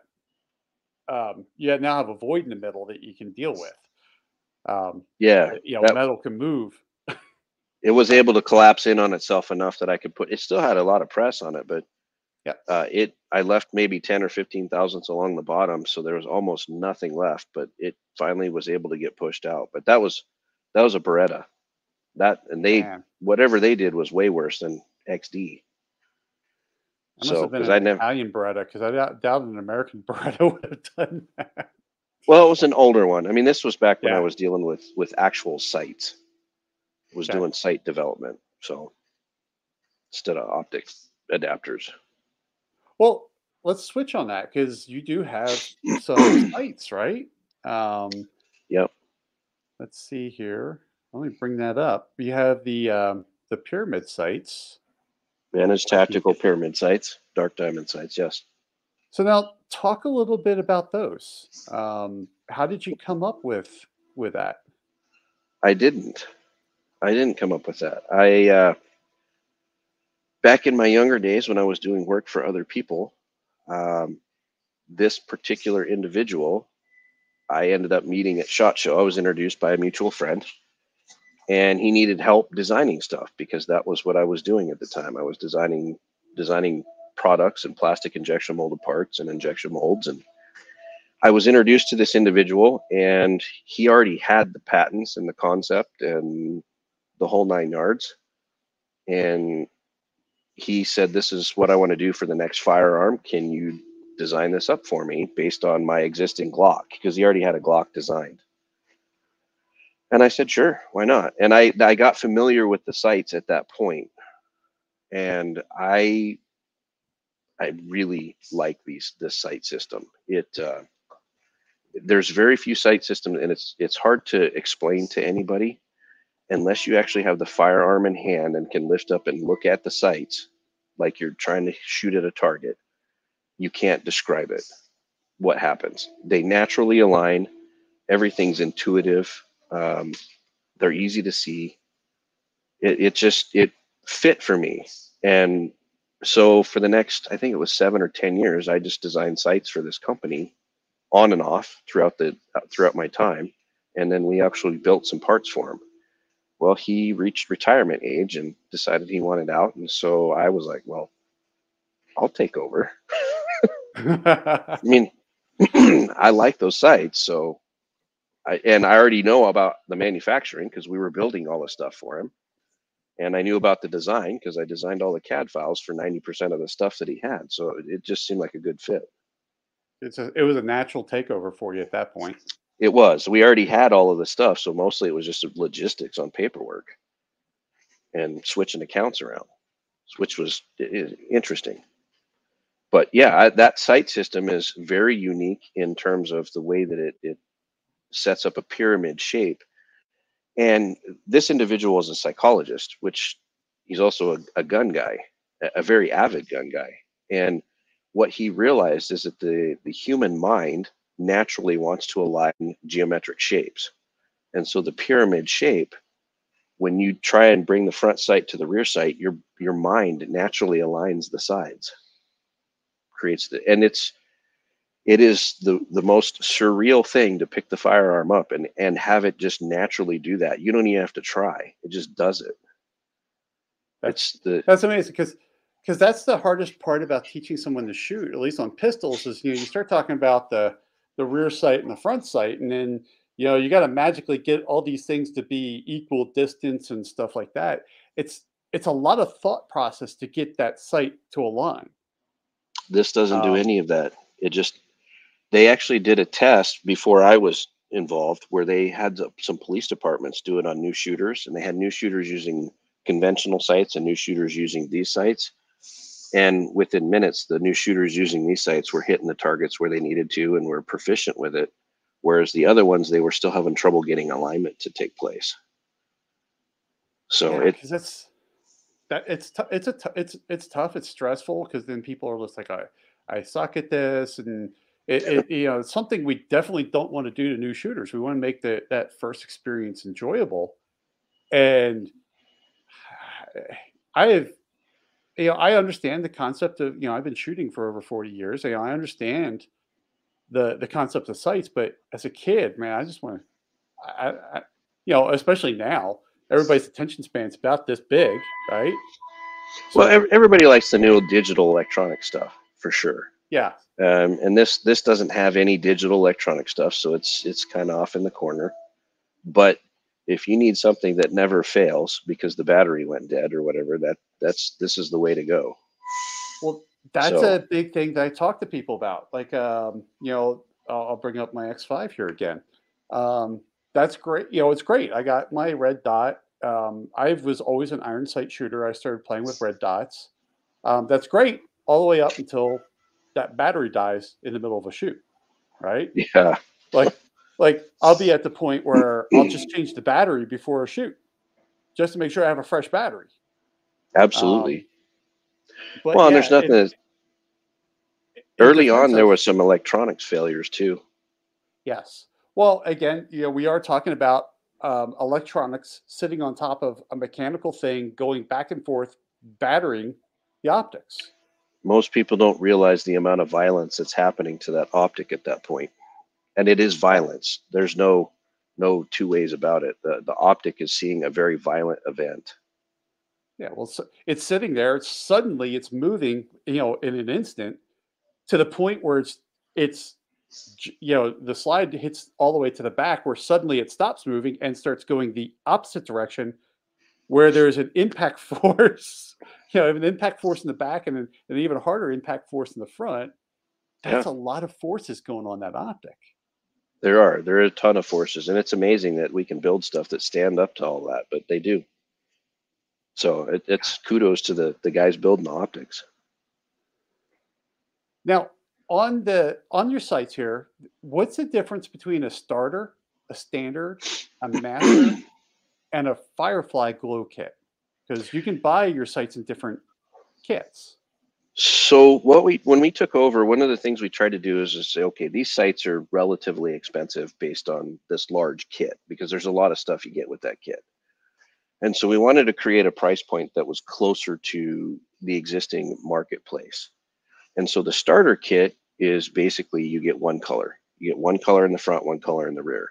um, you now have a void in the middle that you can deal with. Um, yeah, you know, that, metal can move. it was able to collapse in on itself enough that I could put. It still had a lot of press on it, but yeah, uh, it I left maybe ten or fifteen thousandths along the bottom, so there was almost nothing left. But it finally was able to get pushed out. But that was that was a Beretta. That and they Man. whatever they did was way worse than XD. I so because I never Italian Beretta because I doubt, doubt an American Beretta would have done that. Well, it was an older one. I mean, this was back when yeah. I was dealing with with actual sights. Was doing sight development, so instead of optics adapters. Well, let's switch on that because you do have some sights, right? Um, yep. Let's see here. Let me bring that up. You have the um, the pyramid sights. Managed tactical pyramid sights, dark diamond sights. Yes. So now, talk a little bit about those. Um, how did you come up with with that? I didn't. I didn't come up with that. I uh, back in my younger days when I was doing work for other people, um, this particular individual, I ended up meeting at Shot Show. I was introduced by a mutual friend, and he needed help designing stuff because that was what I was doing at the time. I was designing designing products and plastic injection molded parts and injection molds. And I was introduced to this individual, and he already had the patents and the concept and the whole nine yards. And he said, This is what I want to do for the next firearm. Can you design this up for me based on my existing Glock? Because he already had a Glock designed. And I said, Sure, why not? And I, I got familiar with the sights at that point, And I I really like these this sight system. It uh, there's very few sight systems, and it's it's hard to explain to anybody unless you actually have the firearm in hand and can lift up and look at the sights like you're trying to shoot at a target. You can't describe it. What happens? They naturally align. Everything's intuitive. Um, they're easy to see. It, it just it fit for me, and so for the next i think it was seven or ten years i just designed sights for this company on and off throughout the throughout my time and then we actually built some parts for him well he reached retirement age and decided he wanted out and so i was like well i'll take over i mean i like those sights. so I, and i already know about the manufacturing because we were building all the stuff for him and I knew about the design because I designed all the CAD files for 90% of the stuff that he had. So it just seemed like a good fit. It's a, it was a natural takeover for you at that point. It was. We already had all of the stuff, so mostly it was just logistics on paperwork and switching accounts around, which was interesting. But yeah, I, that sight system is very unique in terms of the way that it, it sets up a pyramid shape and this individual is a psychologist, which he's also a, a gun guy, a, very avid gun guy. And what he realized is that the, the human mind naturally wants to align geometric shapes. And so the pyramid shape, when you try and bring the front sight to the rear sight, your your mind naturally aligns the sides. Creates the and it's it is the the most surreal thing to pick the firearm up and and have it just naturally do that. You don't even have to try; it just does it. That's the that's amazing because because that's the hardest part about teaching someone to shoot, at least on pistols, is you know you start talking about the the rear sight and the front sight, and then you know you got to magically get all these things to be equal distance and stuff like that. It's it's a lot of thought process to get that sight to align. This doesn't um, do any of that. It just they actually did a test before I was involved where they had some police departments do it on new shooters and they had new shooters using conventional sights and new shooters using these sights and within minutes the new shooters using these sights were hitting the targets where they needed to and were proficient with it whereas the other ones they were still having trouble getting alignment to take place so yeah, it that's that it's t- it's a t- it's it's tough it's stressful because then people are just like i i suck at this and it, it, you know, it's something we definitely don't want to do to new shooters. We want to make the, that first experience enjoyable. And I have, you know, I understand the concept of, you know, I've been shooting for over 40 years. You know, I understand the the concept of sights, but as a kid, man, I just want to, I, I, you know, especially now, everybody's attention span's about this big, right? So, well, everybody likes the new digital electronic stuff for sure. Yeah. Um, and this this doesn't have any digital electronic stuff, so it's it's kind of off in the corner. But if you need something that never fails because the battery went dead or whatever, that that's this is the way to go. Well, that's so, a big thing that I talk to people about. Like, um, you know, I'll, I'll, bring up my X5 here again. Um, that's great. You know, it's great. I got my red dot. Um, I was always an iron sight shooter. I started playing with red dots. Um, that's great all the way up until that battery dies in the middle of a shoot, right? Yeah. Like like I'll be at the point where I'll just change the battery before a shoot, just to make sure I have a fresh battery. Absolutely. Um, well, yeah, there's nothing. It, it, early on, there was some electronics failures too. Yes. Well, again, you know, we are talking about um, electronics sitting on top of a mechanical thing, going back and forth, battering the optics. Most people don't realize the amount of violence that's happening to that optic at that point and it is violence. There's no no two ways about it. The the optic is seeing a very violent event. Yeah, well, so it's sitting there. It's suddenly it's moving, you know, in an instant, to the point where it's it's you know the slide hits all the way to the back, where suddenly it stops moving and starts going the opposite direction, where there's an impact force, you know, an impact force in the back and an, an even harder impact force in the front. That's yeah. a lot of forces going on that optic. There are. There are a ton of forces, and it's amazing that we can build stuff that stand up to all that, but they do. So it, it's kudos to the the guys building the optics. Now, on the on your sights here, what's the difference between a starter, a standard, a master, and a Firefly glow kit? Because you can buy your sights in different kits. So what we when we took over, one of the things we tried to do is just say, okay, these sights are relatively expensive based on this large kit because there's a lot of stuff you get with that kit. And so we wanted to create a price point that was closer to the existing marketplace. And so the starter kit is basically you get one color. You get one color in the front, one color in the rear.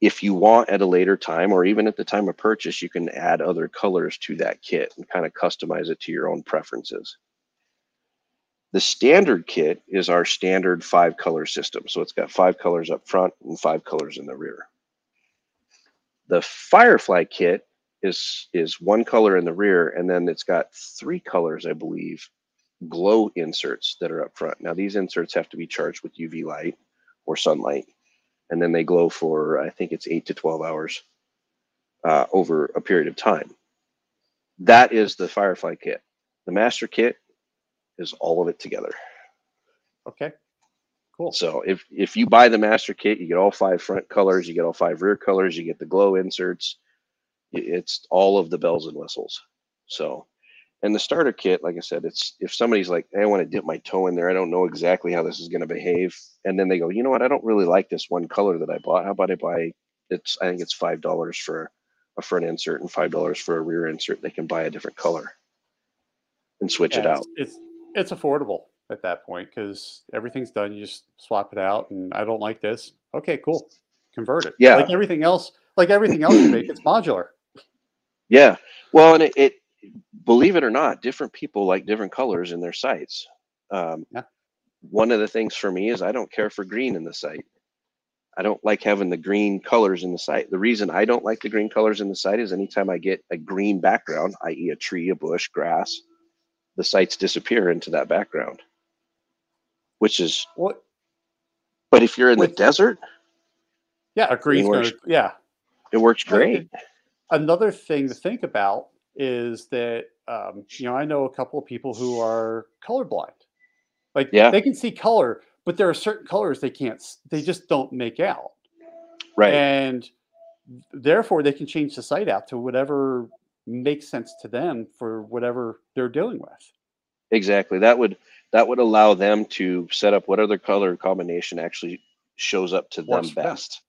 If you want at a later time or even at the time of purchase, you can add other colors to that kit and kind of customize it to your own preferences. The standard kit is our standard five color system. So it's got five colors up front and five colors in the rear. The Firefly kit is is one color in the rear, and then it's got three colors, I believe, glow inserts that are up front. Now these inserts have to be charged with UV light or sunlight, and then they glow for I think it's eight to twelve hours uh, over a period of time. That is the Firefly kit. The Master kit is all of it together. Okay. Cool. So if if you buy the master kit, you get all five front colors, you get all five rear colors, you get the glow inserts. It's all of the bells and whistles. So, and the starter kit, like I said, it's if somebody's like, hey, I want to dip my toe in there, I don't know exactly how this is going to behave, and then they go, you know what, I don't really like this one color that I bought. How about I buy? It's I think it's five dollars for a front insert and five dollars for a rear insert. They can buy a different color and switch yeah, it out. It's, it's it's affordable at that point because everything's done. You just swap it out, and I don't like this. Okay, cool. Convert it. Yeah. Like everything else, like everything else you make, it's modular. Yeah. Well, and it, it, believe it or not, different people like different colors in their sights. Um, yeah. One of the things for me is I don't care for green in the sight. I don't like having the green colors in the sight. The reason I don't like the green colors in the sight is anytime I get a green background, i.e., a tree, a bush, grass, the sights disappear into that background, which is what. But if you're in the desert, yeah, a green works, yeah, it works great. Another thing to think about is that um, you know I know a couple of people who are colorblind. Like yeah. they can see color, but there are certain colors they can't. They just don't make out. Right. And therefore, they can change the sight out to whatever makes sense to them for whatever they're dealing with. Exactly. That would that would allow them to set up what other color combination actually shows up to them best.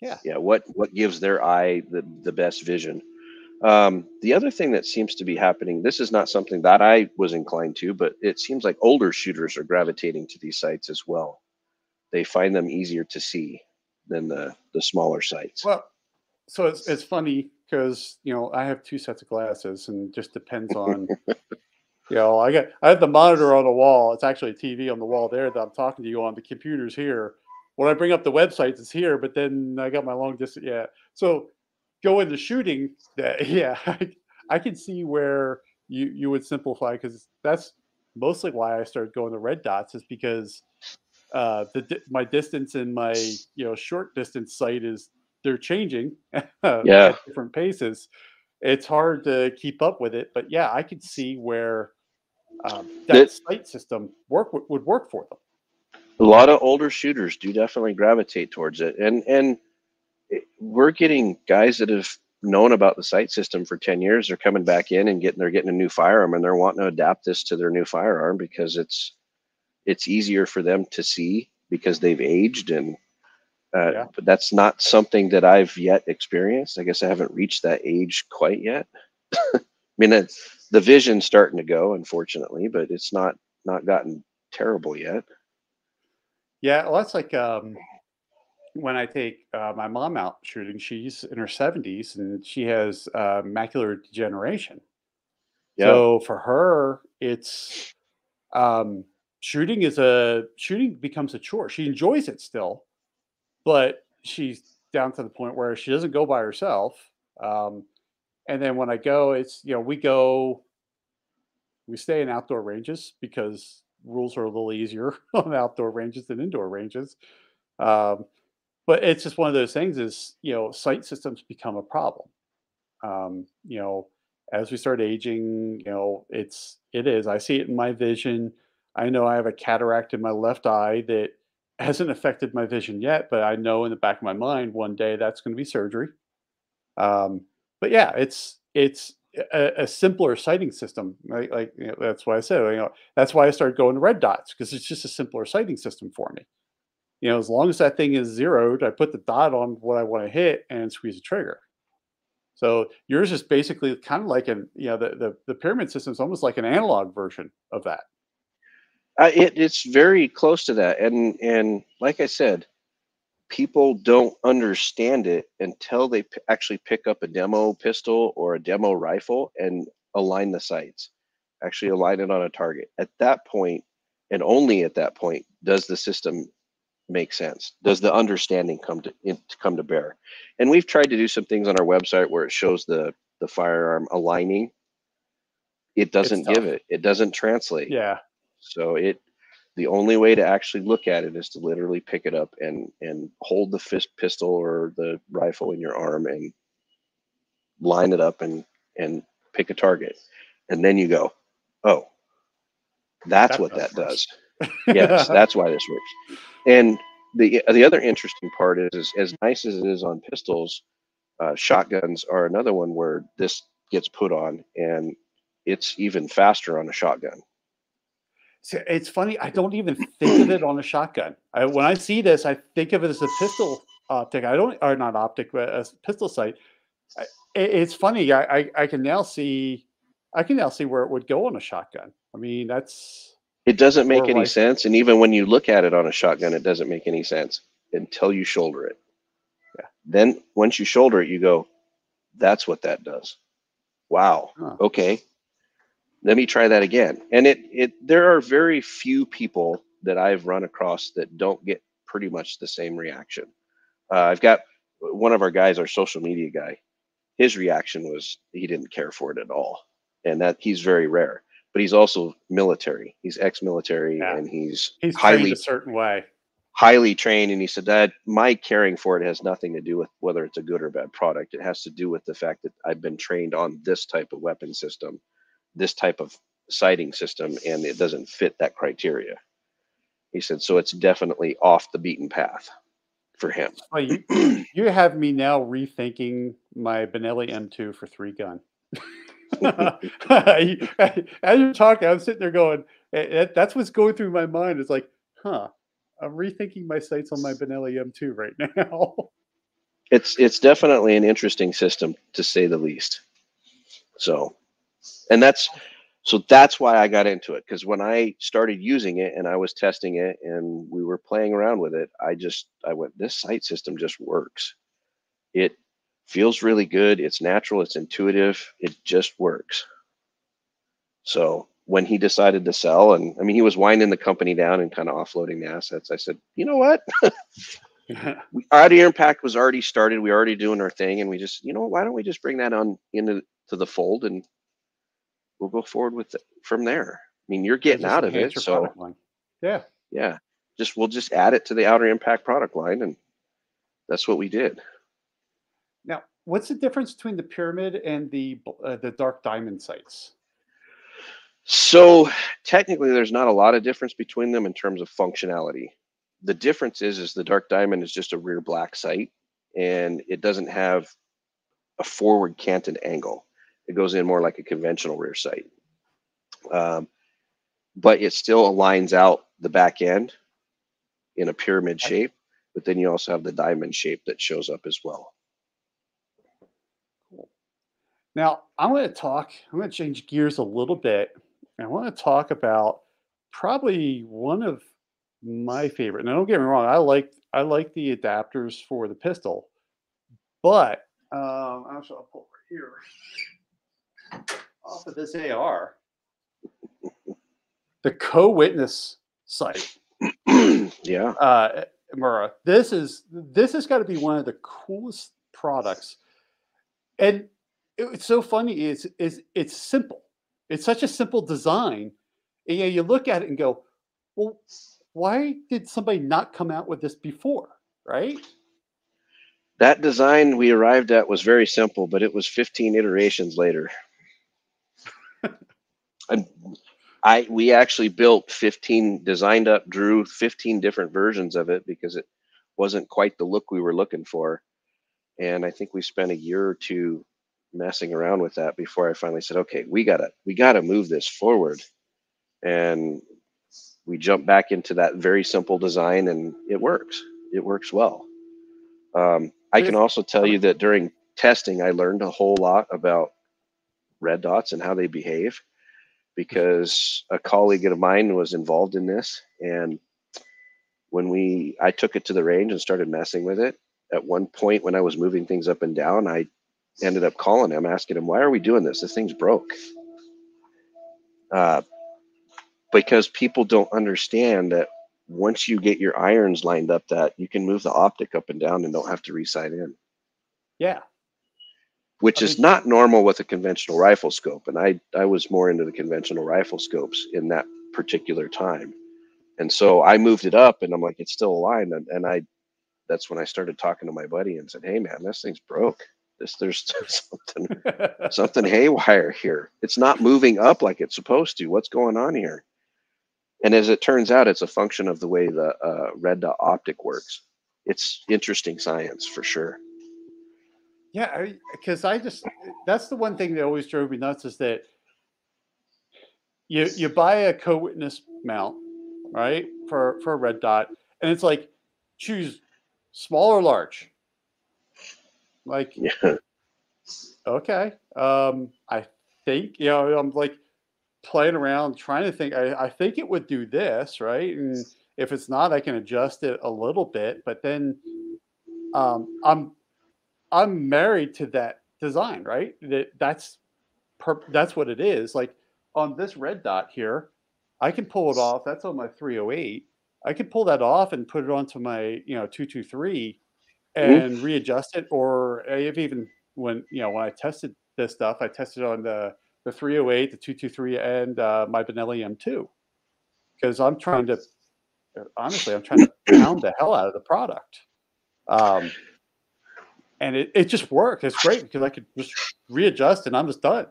Yeah. Yeah. What what gives their eye the, the best vision. Um, the other thing that seems to be happening, this is not something that I was inclined to, but it seems like older shooters are gravitating to these sights as well. They find them easier to see than the the smaller sights. Well, so it's it's funny because you know I have two sets of glasses, and just depends on. you know, I got I have the monitor on the wall. It's actually a TV on the wall there that I'm talking to you on. The computer's here. When I bring up the websites, it's here, but then I got my long distance. Yeah, so go into shooting. That yeah, I, I can see where you you would simplify because that's mostly why I started going to red dots is because uh, the my distance and my you know short distance sight is they're changing yeah at different paces. It's hard to keep up with it but yeah i could see where um, that it, sight system work would work for them. A lot of older shooters do definitely gravitate towards it and and it, we're getting guys that have known about the sight system for 10 years they're coming back in and getting they're getting a new firearm and they're wanting to adapt this to their new firearm because it's it's easier for them to see because they've aged and uh, yeah. but that's not something that I've yet experienced. I guess I haven't reached that age quite yet. I mean, it's, the vision's starting to go, unfortunately, but it's not not gotten terrible yet. Yeah, well, that's like um, when I take uh, my mom out shooting. She's in her seventies and she has uh, macular degeneration. Yeah. So for her, it's um, shooting is a shooting becomes a chore. She enjoys it still, but she's down to the point where she doesn't go by herself. Um, and then when I go, it's you know we go, we stay in outdoor ranges because rules are a little easier on outdoor ranges than indoor ranges. Um, but it's just one of those things is you know sight systems become a problem. Um, you know, as we start aging, you know, it's it is. I see it in my vision. I know I have a cataract in my left eye that hasn't affected my vision yet, but I know in the back of my mind one day that's going to be surgery. Um, but yeah, it's it's a, a simpler sighting system. Right? Like you know, that's why I said you know that's why I started going to red dots because it's just a simpler sighting system for me. You know, as long as that thing is zeroed, I put the dot on what I want to hit and squeeze the trigger. So yours is basically kind of like an you know the the, the pyramid system is almost like an analog version of that. Uh, it, it's very close to that, and and like I said, people don't understand it until they p- actually pick up a demo pistol or a demo rifle and align the sights, actually align it on a target. At that point, and only at that point, does the system make sense? Does the understanding come to in, come to bear? And we've tried to do some things on our website where it shows the the firearm aligning. It doesn't give it. It doesn't translate. Yeah. So it the only way to actually look at it is to literally pick it up and and hold the fist pistol or the rifle in your arm and line it up and and pick a target. And then you go oh that's that what that does. Yes that's why this works. And the the other interesting part is, is as nice as it is on pistols uh, shotguns are another one where this gets put on and it's even faster on a shotgun it's funny. I don't even think of it on a shotgun. I, when I see this, I think of it as a pistol optic. I don't, or not optic, but a pistol sight. it, it's funny. I, I, I can now see, I can now see where it would go on a shotgun. I mean, that's. It doesn't make any like, sense, and even when you look at it on a shotgun, it doesn't make any sense until you shoulder it. Yeah. Then once you shoulder it, you go, "That's what that does." Wow. Huh. Okay let me try that again. And it it there are very few people that I've run across that don't get pretty much the same reaction. Uh, I've got one of our guys, our social media guy. His reaction was he didn't care for it at all, and that he's very rare. But he's also military. He's ex-military, yeah. and he's he's highly a certain way, highly trained. And he said that my caring for it has nothing to do with whether it's a good or bad product. It has to do with the fact that I've been trained on this type of weapon system this type of sighting system and it doesn't fit that criteria. He said, so it's definitely off the beaten path for him. Well, you, you have me now rethinking my Benelli M2 for three gun. As you're talking, I'm sitting there going, that's what's going through my mind. It's like, huh, I'm rethinking my sights on my Benelli M2 right now. it's it's definitely an interesting system to say the least So, and that's so that's why I got into it because when I started using it and I was testing it and we were playing around with it, I just I went this sight system just works. It feels really good. It's natural. It's intuitive. It just works. So when he decided to sell, and I mean he was winding the company down and kind of offloading the assets, I said, you know what? our Outer Impact was already started. We were already doing our thing, and we just, you know, why don't we just bring that on into to the fold and we'll go forward with it from there. I mean, you're getting out of it, so yeah, yeah. Just we'll just add it to the outer impact product line, and that's what we did. Now, what's the difference between the pyramid and the uh, the dark diamond sights? So technically, there's not a lot of difference between them in terms of functionality. The difference is, is the dark diamond is just a rear black sight, and it doesn't have a forward canted angle. It goes in more like a conventional rear sight. Um, but it still aligns out the back end in a pyramid shape, but then you also have the diamond shape that shows up as well. Cool. Now, I want to talk, I'm going to change gears a little bit. I want to talk about probably one of my favorite. Now, don't get me wrong, I like I like the adapters for the pistol, but um, actually, I'll pull right here off of this AR, the co-witness sight. yeah. Uh, Mura, this is this has got to be one of the coolest products, and it's so funny. It's is it's simple. It's such a simple design. And, you know, you look at it and go, well, why did somebody not come out with this before? Right? That design we arrived at was very simple, but it was 15 iterations later. And I we actually built 15, designed up, drew 15 different versions of it because it wasn't quite the look we were looking for. And I think we spent a year or two messing around with that before I finally said, okay, we gotta we gotta move this forward. And we jumped back into that very simple design and it works. It works well. Um, I can also tell you that during testing, I learned a whole lot about red dots and how they behave because a colleague of mine was involved in this. And when we, I took it to the range and started messing with it. At one point, when I was moving things up and down, I ended up calling him, asking him, "Why are we doing this? This thing's broke." Uh, because people don't understand that once you get your irons lined up that you can move the optic up and down and don't have to resight in. Yeah. Which is not normal with a conventional rifle scope. And I, I was more into the conventional rifle scopes in that particular time. And so I moved it up and I'm like, it's still aligned. And, and I, that's when I started talking to my buddy and said, Hey man, this thing's broke. This, there's something, something haywire here. It's not moving up like it's supposed to. What's going on here? And as it turns out, it's a function of the way the uh, red dot optic works. It's interesting science for sure. Yeah, because I, just that's the one thing that always drove me nuts is that you you buy a co-witness mount, right, for for a red dot, and it's like choose small or large. Like, yeah. okay, um, I think you know I'm like playing around trying to think I, I think it would do this right and if it's not i can adjust it a little bit but then um, i'm i'm married to that design right? That that's per, that's what it is. Like on this red dot here i can pull it off. That's on my 308 i can pull that off and put it onto my you know 223 and readjust it. Or i've even when you know when i tested this stuff i tested on the the 308, the 223, and uh, my Benelli M2 because I'm trying to, honestly, I'm trying to pound the hell out of the product. Um, and it, it just worked. It's great because I could just readjust and I'm just done.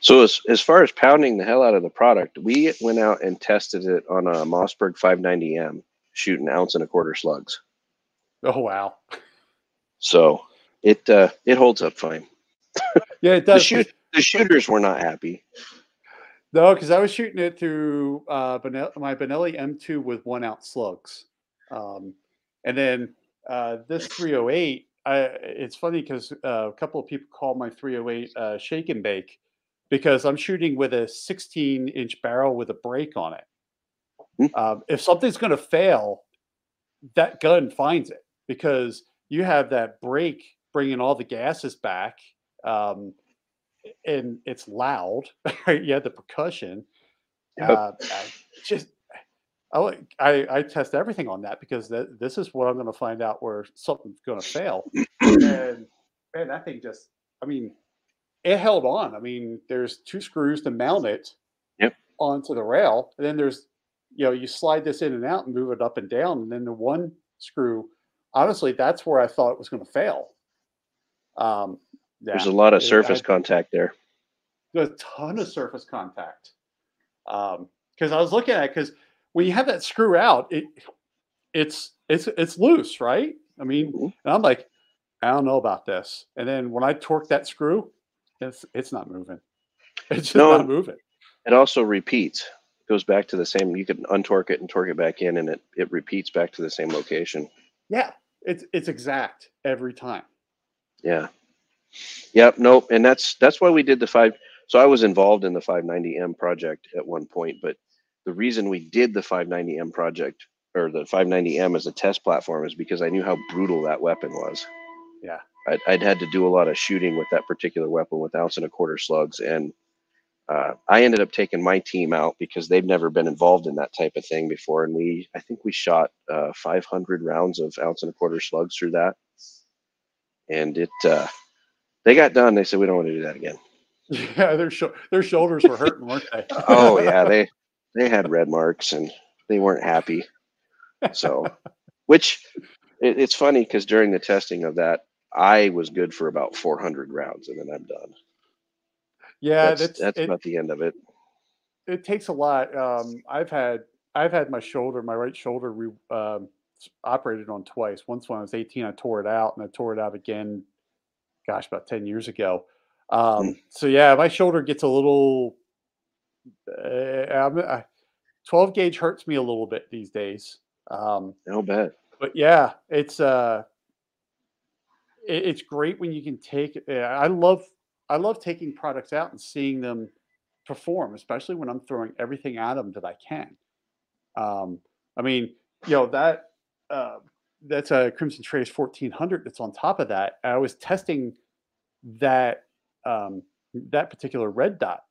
So as, as far as pounding the hell out of the product, we went out and tested it on a Mossberg 590M, shooting ounce and a quarter slugs. Oh wow! So it uh, it holds up fine. Yeah, it does. the, shoot, the shooters were not happy. No, because I was shooting it through uh, my Benelli M2 with one ounce slugs, um, and then uh, this 308 I it's funny because uh, a couple of people call my 308 uh, shake and bake because I'm shooting with a 16 inch barrel with a brake on it. Mm-hmm. Um, if something's going to fail, that gun finds it because you have that brake bringing all the gases back, um, and it's loud. Right? You have the percussion. Yep. Uh, just I, I, I test everything on that because that, this is what I'm going to find out where something's going to fail. and man, that thing just, I mean, it held on. I mean, there's two screws to mount it yep. onto the rail. And then there's, you know, you slide this in and out and move it up and down. And then the one screw, honestly, that's where I thought it was going to fail. Um, yeah, there's a lot of surface I, contact there. There's a ton of surface contact. Um, because I was looking at it because when you have that screw out, it it's it's it's loose, right? I mean, mm-hmm. and I'm like, I don't know about this. And then when I torque that screw, it's it's not moving. It's just no, not moving. It also repeats. It goes back to the same. You can untorque it and torque it back in, and it it repeats back to the same location. Yeah, it's it's exact every time. Yeah. Yep. Nope. And that's that's why we did the five. So I was involved in the 590M project at one point, but the reason we did the 590M project or the 590M as a test platform is because I knew how brutal that weapon was. Yeah. I'd, I'd had to do a lot of shooting with that particular weapon with ounce and a quarter slugs. And uh, I ended up taking my team out because they've never been involved in that type of thing before. And we, I think we shot uh, 500 rounds of ounce and a quarter slugs through that. And it, uh, they got done. They said, we don't want to do that again. Yeah, their sh- their shoulders were hurting, weren't they? oh yeah, they they had red marks and they weren't happy. So, which it, it's funny because during the testing of that, I was good for about 400 rounds, and then I'm done. Yeah, that's that's, that's it, about the end of it. It takes a lot. Um, I've had I've had my shoulder, my right shoulder, re, um, operated on twice. Once when I was 18, I tore it out, and I tore it out again. Gosh, about 10 years ago. Um, mm. So yeah, my shoulder gets a little uh, 12 gauge hurts me a little bit these days. Um, no bet. But yeah, it's uh, it, it's great when you can take. Uh, I love I love taking products out and seeing them perform, especially when I'm throwing everything at them that I can. Um, I mean, you know that uh, that's a Crimson Trace 1400 that's on top of that. I was testing that um, that particular red dot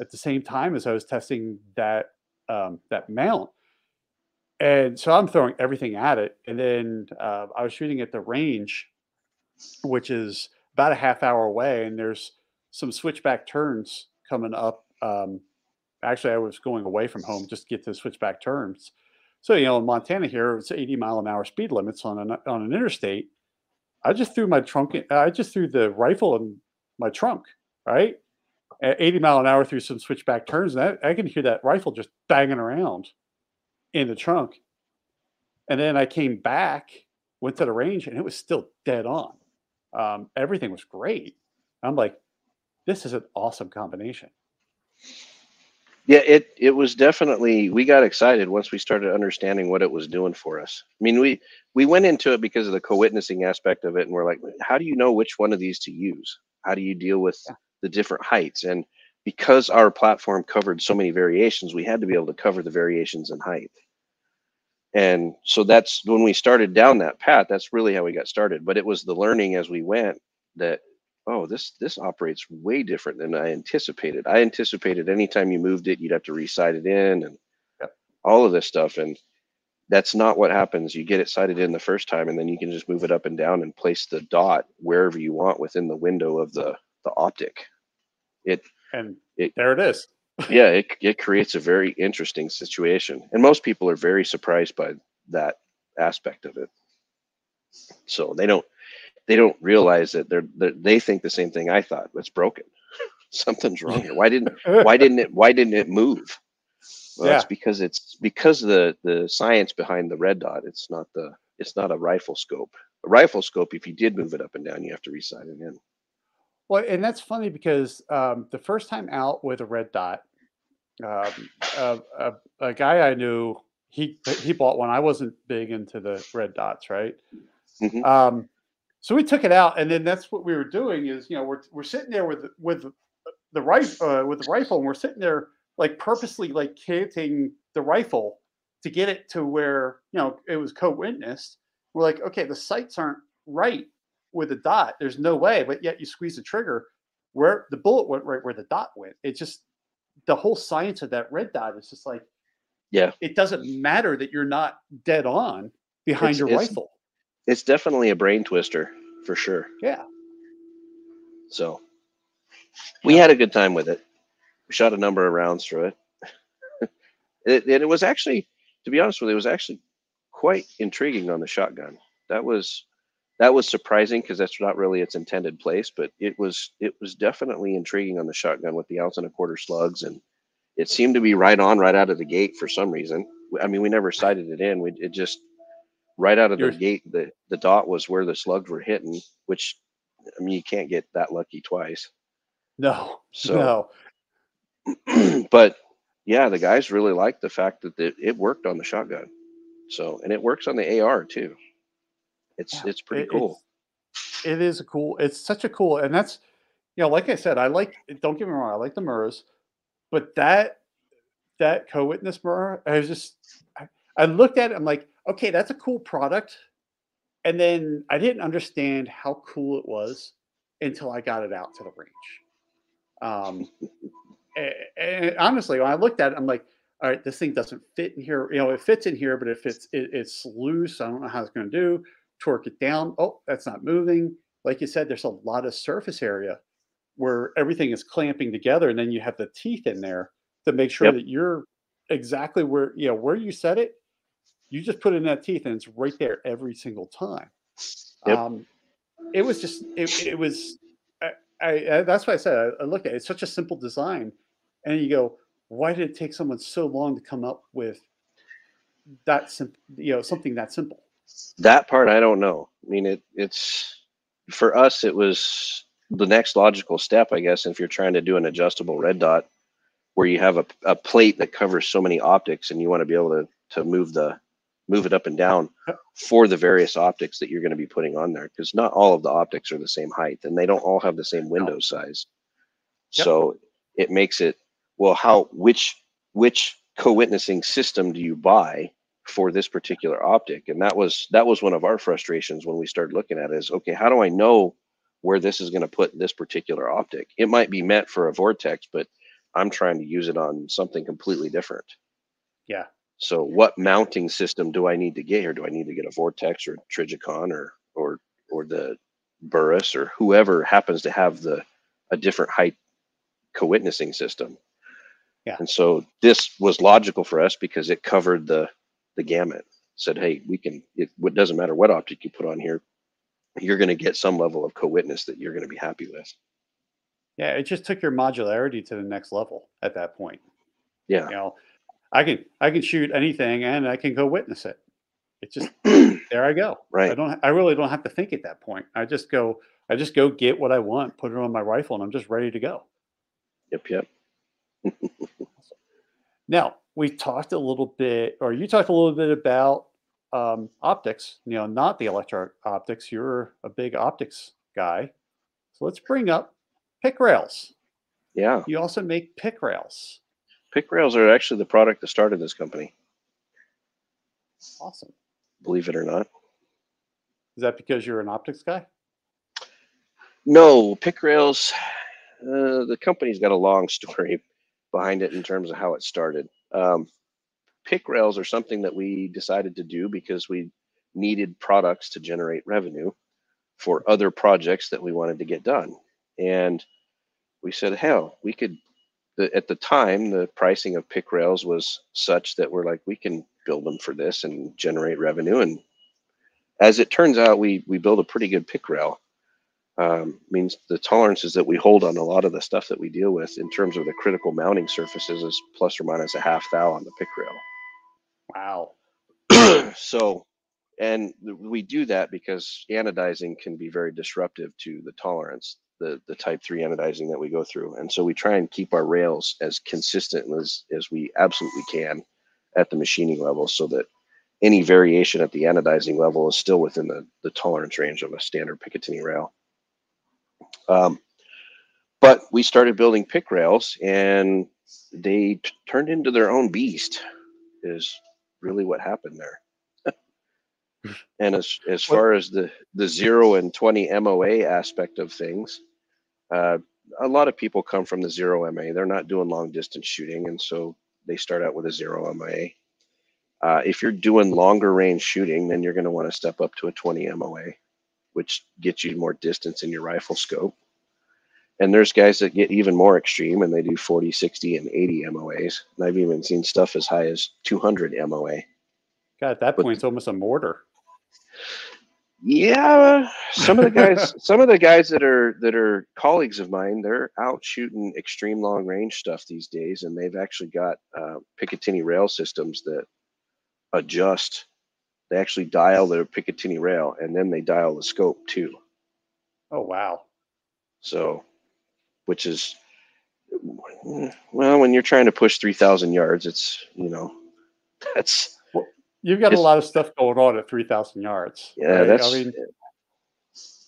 at the same time as I was testing that um, that mount. And so I'm throwing everything at it. And then uh, I was shooting at the range, which is about a half hour away. And there's some switchback turns coming up. Um, actually, I was going away from home just to get to switchback turns. So, you know, in Montana here, it's 80 mile an hour speed limits on an, on an interstate. I just threw my trunk, I just threw the rifle in my trunk, right? At 80 mile an hour through some switchback turns, and I, I can hear that rifle just banging around in the trunk. And then I came back, went to the range, and it was still dead on. Um, everything was great. I'm like, this is an awesome combination. Yeah, it it was definitely we got excited once we started understanding what it was doing for us. I mean, we we went into it because of the co-witnessing aspect of it, and we're like, how do you know which one of these to use? How do you deal with yeah the different heights. And because our platform covered so many variations, we had to be able to cover the variations in height. And so that's when we started down that path, that's really how we got started. But it was the learning as we went that, oh, this this operates way different than I anticipated. I anticipated anytime you moved it, you'd have to resight it in and yep. all of this stuff. And that's not what happens. You get it sighted in the first time, and then you can just move it up and down and place the dot wherever you want within the window of the the optic it and it, there it is. yeah, it it creates a very interesting situation, and most people are very surprised by that aspect of it. So they don't they don't realize that they're, they're they think the same thing I thought. It's broken. Something's wrong here. Why didn't why didn't it why didn't it move? Well, yeah. it's because it's because the the science behind the red dot. It's not the it's not a rifle scope. A rifle scope, if you did move it up and down, you have to resight it in. Well, and that's funny because um, the first time out with a red dot, um, a, a, a, guy I knew, he he bought one. I wasn't big into the red dots, right? Mm-hmm. Um, so we took it out, and then that's what we were doing. Is you know we're we're sitting there with with the rifle uh, with the rifle, and we're sitting there like purposely like canting the rifle to get it to where you know it was co-witnessed. We're like, okay, the sights aren't right with the dot. There's no way, but yet you squeeze the trigger where the bullet went right where the dot went. It's just the whole science of that red dot is just like, yeah, it doesn't matter that you're not dead on behind it's, your it's, rifle. It's definitely a brain twister for sure. Yeah. So we had a good time with it. We shot a number of rounds through it. it and it was actually, to be honest with you, it was actually quite intriguing on the shotgun. That was that was surprising because that's not really its intended place, but it was it was definitely intriguing on the shotgun with the ounce and a quarter slugs, and it seemed to be right on right out of the gate for some reason. I mean, we never sighted it in. We it just right out of the gate the the dot was where the slugs were hitting, which I mean you can't get that lucky twice. No, so, no. but yeah, the guys really liked the fact that it worked on the shotgun. So and it works on the AR too. It's yeah, it's pretty it, cool. It's, it is a cool. It's such a cool, and that's you know, like I said, I like. Don't get me wrong, I like the Murs, but that that co-witness Mur, I was just, I, I looked at it. I'm like, okay, that's a cool product, and then I didn't understand how cool it was until I got it out to the range. Um, and, and honestly, when I looked at it, I'm like, all right, this thing doesn't fit in here. You know, it fits in here, but it fits. It, it's loose. I don't know how it's going to do torque it down. Oh, that's not moving. Like you said, there's a lot of surface area where everything is clamping together, and then you have the teeth in there to make sure yep. that you're exactly where you know where you set it. You just put in that teeth, and it's right there every single time. Yep. Um, it was just it, it was. I, I, that's why I said I, I look at it. It's such a simple design, and you go, why did it take someone so long to come up with that simple? You know, something that simple. That part I don't know. I mean, it it's for us. It was the next logical step, I guess, if you're trying to do an adjustable red dot, where you have a, a plate that covers so many optics, and you want to be able to to move the move it up and down for the various optics that you're going to be putting on there because not all of the optics are the same height and they don't all have the same window size yep. so it makes it well how which which co-witnessing system do you buy for this particular optic. And that was that was one of our frustrations when we started looking at it is okay how do i know where this is going to put this particular optic? It might be meant for a vortex but i'm trying to use it on something completely different. Yeah. So what mounting system do i need to get here? Do i need to get a vortex or a Trijicon or or or the burris or whoever happens to have the a different height co-witnessing system? Yeah. And so this was logical for us because it covered the the gamut. Said, hey, we can. It, it doesn't matter what optic you put on here, you're going to get some level of co-witness that you're going to be happy with. Yeah, it just took your modularity to the next level at that point. Yeah, you know, I can I can shoot anything and I can co-witness it. It's just there I go. Right. I don't I really don't have to think at that point. I just go I just go get what I want, put it on my rifle, and I'm just ready to go. Yep, yep. now, we talked a little bit, or you talked a little bit about um, optics, you know, not the electro optics. You're a big optics guy. So let's bring up pick rails. Yeah. You also make pick rails. Pick rails are actually the product that started this company. Awesome. Believe it or not. Is that because you're an optics guy? No, pick rails. Uh, the company's got a long story behind it in terms of how it started. Um, pick rails are something that we decided to do because we needed products to generate revenue for other projects that we wanted to get done. And we said, hell, we could. The, at the time, the pricing of pick rails was such that we're like, we can build them for this and generate revenue. And as it turns out, we we build a pretty good pick rail um, means the tolerances that we hold on a lot of the stuff that we deal with in terms of the critical mounting surfaces is plus or minus a half thou on the pick rail. Wow. so, and we do that because anodizing can be very disruptive to the tolerance, the, the type 3 anodizing that we go through. And so we try and keep our rails as consistent as, as we absolutely can at the machining level so that any variation at the anodizing level is still within the, the tolerance range of a standard Picatinny rail. Um, but we started building pick rails and they t- turned into their own beast is really what happened there. and as as far as the the zero and 20 MOA aspect of things, uh, a lot of people come from the zero MA. They're not doing long distance shooting, and so they start out with a zero MA. Uh, if you're doing longer range shooting, then you're going to want to step up to a 20 MOA, which gets you more distance in your rifle scope. And there's guys that get even more extreme and they do 40, 60, and 80 MOAs. And I've even seen stuff as high as 200 MOA. God, at that point, it's almost a mortar. Yeah, some of the guys, some of the guys that are that are colleagues of mine, they're out shooting extreme long range stuff these days, and they've actually got uh, Picatinny rail systems that adjust. They actually dial their Picatinny rail, and then they dial the scope too. Oh wow! So which is well, when you're trying to push three thousand yards, it's you know that's well, you've got a lot of stuff going on at three thousand yards. Yeah, right? that's. I mean,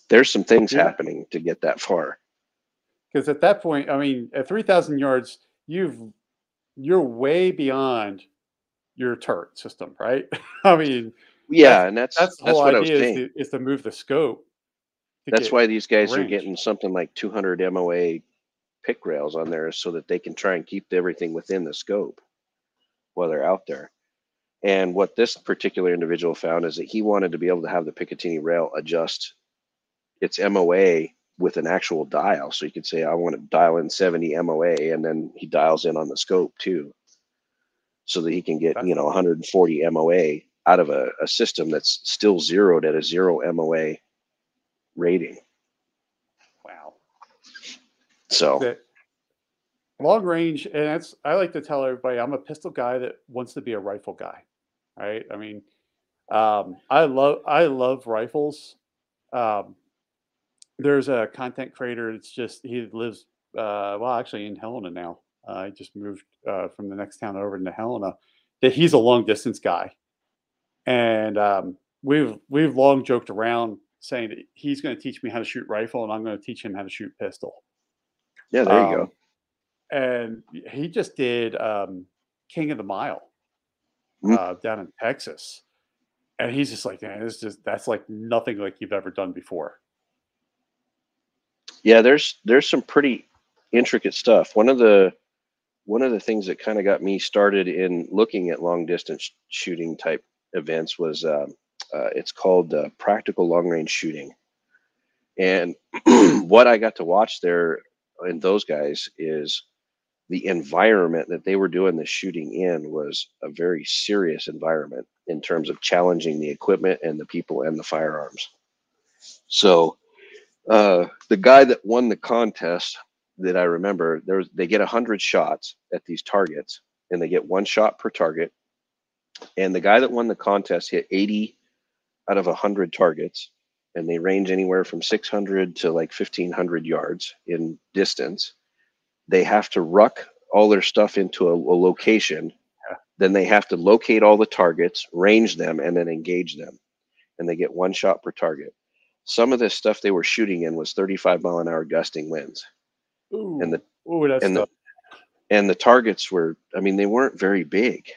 there's some things yeah. happening to get that far. Because at that point, I mean, at three thousand yards, you've you're way beyond your turret system, right? I mean, yeah, that's, and that's that's the whole idea is to, is to move the scope that's why these guys range. are getting something like 200 MOA pick rails on there so that they can try and keep everything within the scope while they're out there. And what this particular individual found is that he wanted to be able to have the Picatinny rail adjust its MOA with an actual dial. So you could say, I want to dial in 70 MOA, and then he dials in on the scope too. So that he can get, you know, 140 MOA out of a, a system that's still zeroed at a zero MOA rating. Wow. So the long range, and that's I like to tell everybody I'm a pistol guy that wants to be a rifle guy. Right. I mean, um, I love I love rifles. Um, there's a content creator. It's just he lives uh, well actually in Helena now. Uh, I just moved uh, from the next town over into Helena. That he's a long distance guy, and um, we've we've long joked around saying that he's going to teach me how to shoot rifle and I'm going to teach him how to shoot pistol. Yeah, there um, you go. Um, and he just did um, King of the Mile mm-hmm. uh, down in Texas. And he's just like, man, it's just that's like nothing like you've ever done before. Yeah, there's there's some pretty intricate stuff. One of the one of the things that kind of got me started in looking at long distance shooting type events was um, uh, it's called uh, Practical Long Range Shooting. And what I got to watch there in those guys is the environment that they were doing the shooting in was a very serious environment in terms of challenging the equipment and the people and the firearms. So uh, the guy that won the contest that I remember, there was, they get a hundred shots at these targets, and they get one shot per target. And the guy that won the contest hit 80 out of 100 targets and they range anywhere from 600 to like 1500 yards in distance. They have to ruck all their stuff into a, a location. Yeah. then they have to locate all the targets range them and then engage them. And they get one shot per target. Some of this stuff they were shooting in was 35 mile an hour gusting winds. Ooh. and the Ooh, and the and the targets were i mean they weren't very big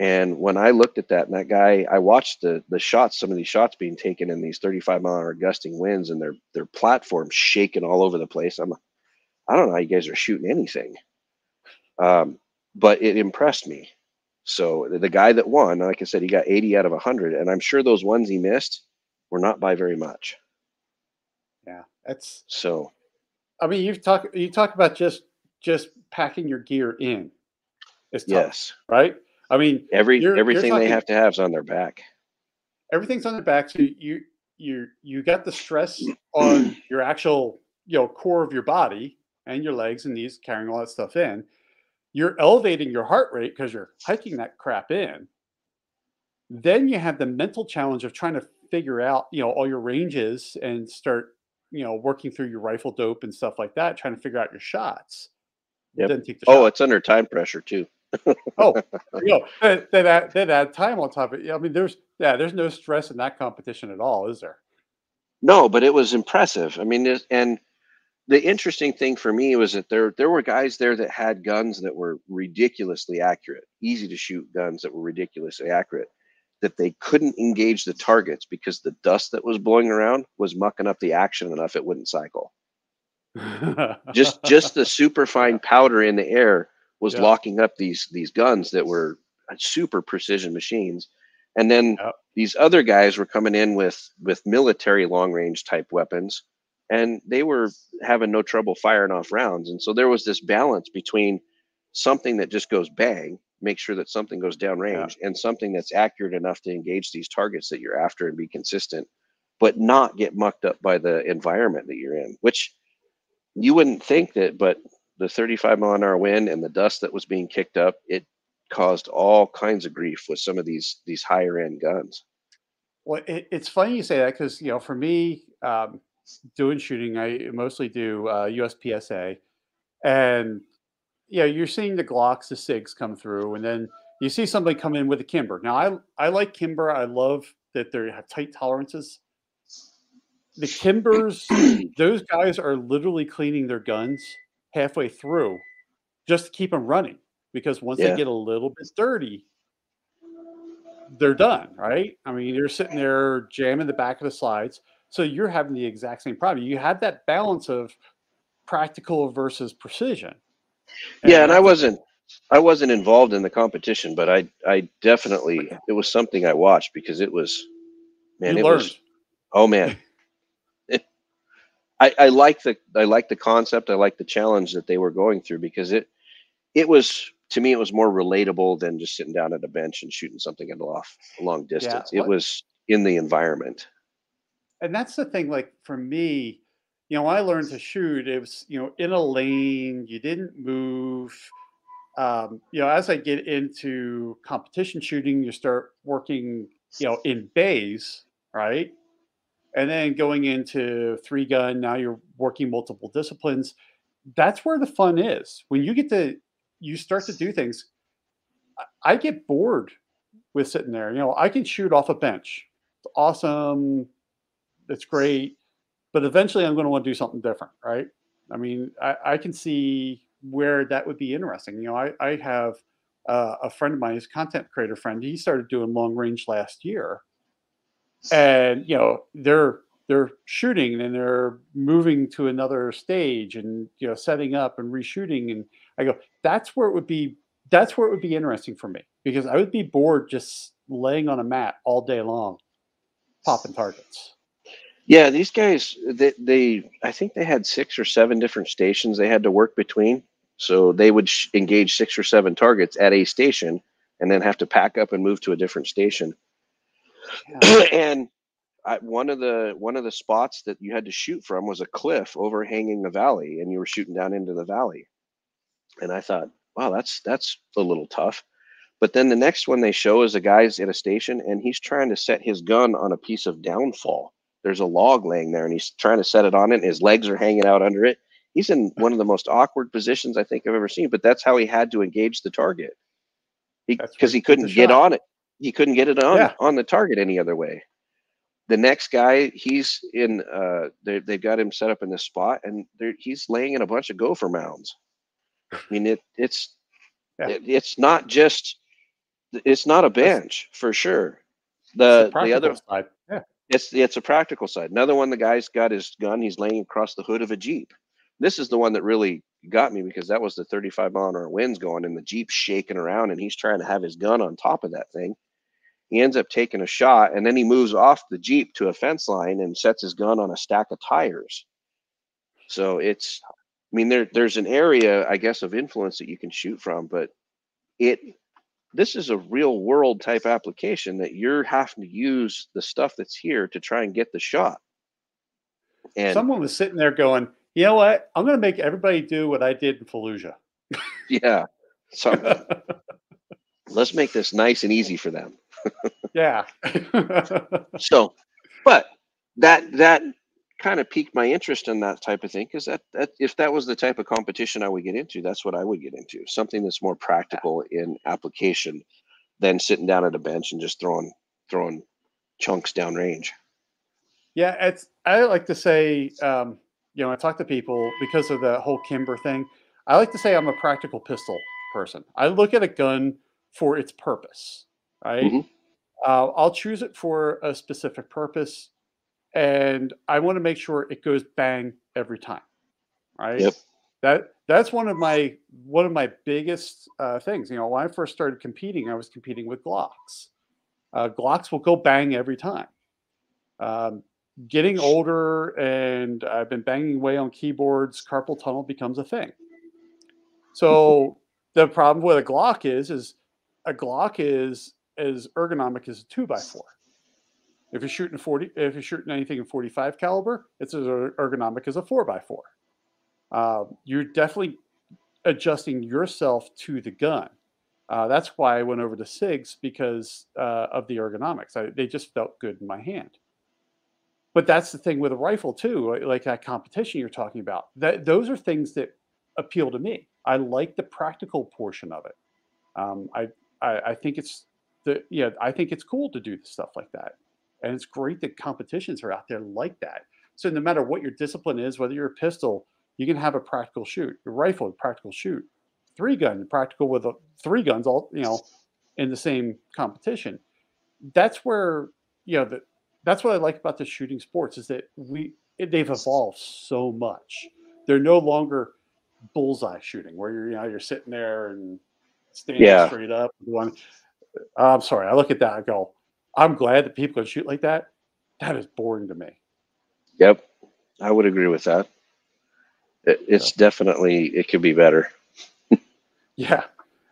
and when I looked at that, and that guy, I watched the the shots, some of these shots being taken in these 35 mile an hour gusting winds, and their their platform shaking all over the place. I'm, I don't know how you guys are shooting anything, um, but it impressed me. So the guy that won, like I said, he got 80 out of 100, and I'm sure those ones he missed were not by very much. Yeah, that's so. I mean, you've talked you talk about just just packing your gear in. It's tough, yes, right? I mean, every you're, everything you're talking, they have to have is on their back. Everything's on their back. So you you you got the stress on your actual you know core of your body and your legs and knees carrying all that stuff in. You're elevating your heart rate because you're hiking that crap in. Then you have the mental challenge of trying to figure out you know all your ranges and start you know working through your rifle dope and stuff like that, trying to figure out your shots. Yep. oh, shot. it's under time pressure too. Oh, you know, then, then, add, then add time on top of it. Yeah, I mean, there's yeah, there's no stress in that competition at all, is there? No, but it was impressive. I mean, and the interesting thing for me was that there there were guys there that had guns that were ridiculously accurate, easy to shoot guns that were ridiculously accurate. That they couldn't engage the targets because the dust that was blowing around was mucking up the action enough it wouldn't cycle. just just the super fine powder in the air was yeah. locking up these these guns that were uh, super precision machines and then these other guys were coming in with with military long range type weapons and they were having no trouble firing off rounds and so there was this balance between something that just goes bang make sure that something goes down range yeah. and something that's accurate enough to engage these targets that you're after and be consistent but not get mucked up by the environment that you're in which you wouldn't think that but the 35 mile an hour wind and the dust that was being kicked up it caused all kinds of grief with some of these these higher end guns. Well, it, it's funny you say that because you know, for me, um, doing shooting, I mostly do uh, USPSA, and yeah, you're seeing the Glocks, the Sigs come through, and then you see somebody come in with a Kimber. Now, I I like Kimber. I love that they have tight tolerances. The Kimbers, those guys are literally cleaning their guns halfway through just to keep them running because once yeah. they get a little bit dirty, they're done, right? I mean, you're sitting there jamming the back of the slides. So you're having the exact same problem. You had that balance of practical versus precision. And yeah, and I wasn't I wasn't involved in the competition, but I I definitely it was something I watched because it was man, you it learned. was oh man. I, I like the I like the concept. I like the challenge that they were going through because it it was to me, it was more relatable than just sitting down at a bench and shooting something at off a long distance. Yeah, it was in the environment. And that's the thing, like for me, you know, I learned to shoot, it was, you know, in a lane, you didn't move. Um, you know, as I get into competition shooting, you start working, you know, in bays, right? And then going into three gun, now you're working multiple disciplines. That's where the fun is. When you get to you start to do things. I get bored with sitting there. You know, I can shoot off a bench. It's awesome. It's great. But eventually I'm going to want to do something different, right? I mean, I, I can see where that would be interesting. You know, I, I have uh, a friend of mine, his content creator friend, he started doing long range last year. And, you know, they're they're shooting and they're moving to another stage and you know setting up and reshooting and I go, that's where it would be. That's where it would be interesting for me because I would be bored just laying on a mat all day long, popping targets. Yeah, these guys, they, they I think they had six or seven different stations they had to work between. So they would sh- engage six or seven targets at a station and then have to pack up and move to a different station. Yeah. and I, one of the one of the spots that you had to shoot from was a cliff overhanging the valley, and you were shooting down into the valley. And I thought, wow, that's that's a little tough. But then the next one they show is a guy's in a station and he's trying to set his gun on a piece of downfall. There's a log laying there and he's trying to set it on it and his legs are hanging out under it. He's in one of the most awkward positions I think I've ever seen, but that's how he had to engage the target. Because he, he, couldn't get on it. He couldn't get it on yeah. on the target any other way. The next guy, he's in. Uh, they, they've got him set up in this spot, and he's laying in a bunch of gopher mounds. I mean, it it's yeah. it, it's not just it's not a bench for sure. The the other side, yeah, it's it's a practical side. Another one, the guy's got his gun. He's laying across the hood of a jeep. This is the one that really got me because that was the 35 mile an hour winds going and the jeep's shaking around and he's trying to have his gun on top of that thing. He ends up taking a shot and then he moves off the jeep to a fence line and sets his gun on a stack of tires. So it's I mean, there there's an area, I guess, of influence that you can shoot from, but it this is a real world type application that you're having to use the stuff that's here to try and get the shot. And someone was sitting there going, you know what? I'm going to make everybody do what I did in Fallujah. yeah. So let's make this nice and easy for them. Yeah. so, but that that kind of piqued my interest in that type of thing because that, that if that was the type of competition I would get into, that's what I would get into. Something that's more practical in application than sitting down at a bench and just throwing throwing chunks down range. Yeah, it's I like to say, um, you know, I talk to people because of the whole Kimber thing. I like to say I'm a practical pistol person. I look at a gun for its purpose, right? Mm-hmm. Uh, I'll choose it for a specific purpose, and I want to make sure it goes bang every time, right? Yep. That that's one of my one of my biggest uh, things. You know, when I first started competing, I was competing with Glocks. Uh, Glocks will go bang every time. Um, getting older, and I've been banging away on keyboards. Carpal tunnel becomes a thing. So the problem with a Glock is, is a Glock is as ergonomic as a two by four. If you're shooting 40, if you're shooting anything in 45 caliber, it's as ergonomic as a four by four. Uh, you're definitely adjusting yourself to the gun. Uh, that's why I went over to SIGs because uh, of the ergonomics. I, they just felt good in my hand. But that's the thing with a rifle too, like that competition you're talking about. That those are things that appeal to me. I like the practical portion of it. Um, I, I, I think it's the yeah I think it's cool to do stuff like that, and it's great that competitions are out there like that. So no matter what your discipline is, whether you're a pistol, you can have a practical shoot. Your rifle, a practical shoot. Three gun, practical with a, three guns, all you know, in the same competition. That's where you know that. That's what I like about the shooting sports is that we they've evolved so much. They're no longer bullseye shooting where you're you know you're sitting there and standing yeah. straight up. One, I'm sorry, I look at that. I go, I'm glad that people can shoot like that. That is boring to me. Yep, I would agree with that. It, it's so. definitely it could be better. yeah.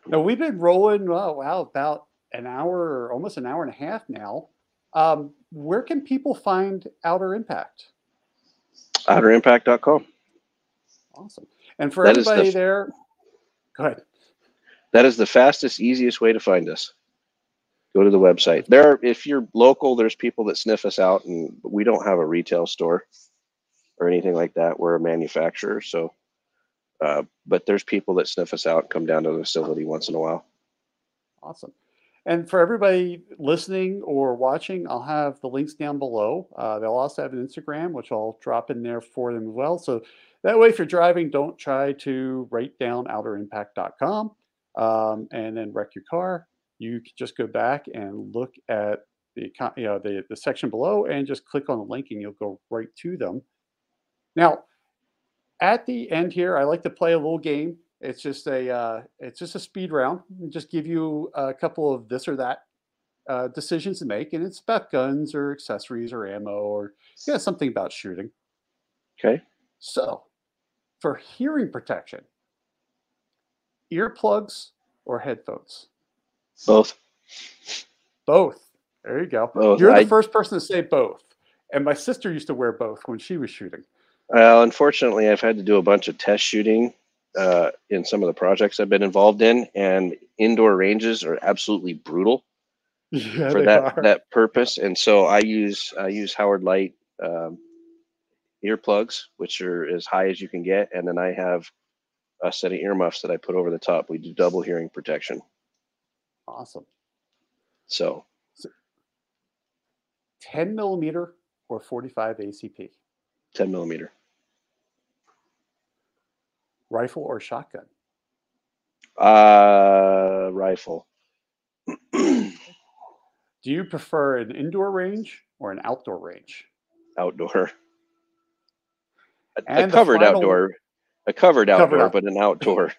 No, we've been rolling. Oh, wow, about an hour, or almost an hour and a half now. Um, where can people find Outer Impact? OuterImpact.com. Awesome. And for that everybody the, there, go ahead. That is the fastest, easiest way to find us. Go to the website. There, are, if you're local, there's people that sniff us out, and we don't have a retail store or anything like that. We're a manufacturer, so. Uh, but there's people that sniff us out, come down to the facility once in a while. Awesome. And for everybody listening or watching, I'll have the links down below. Uh, they'll also have an Instagram, which I'll drop in there for them as well. So that way, if you're driving, don't try to write down outerimpact.com um, and then wreck your car. You can just go back and look at the you know the, the section below and just click on the link and you'll go right to them. Now, at the end here, I like to play a little game. It's just a uh, it's just a speed round. Just give you a couple of this or that uh, decisions to make, and it's about guns or accessories or ammo or yeah something about shooting. Okay. So, for hearing protection, earplugs or headphones? Both. Both. There you go. Both. You're the I, first person to say both. And my sister used to wear both when she was shooting. Well, unfortunately, I've had to do a bunch of test shooting uh, in some of the projects I've been involved in, and indoor ranges are absolutely brutal yeah, for that are. that purpose. And so I use I use Howard Leight um, earplugs, which are as high as you can get, and then I have a set of earmuffs that I put over the top. We do double hearing protection. Awesome. So, so 10 millimeter or 45 ACP? 10 millimeter. Rifle or shotgun? Uh, rifle. Do you prefer an indoor range or an outdoor range? Outdoor. A, a covered final, outdoor, a covered outdoor, but an outdoor.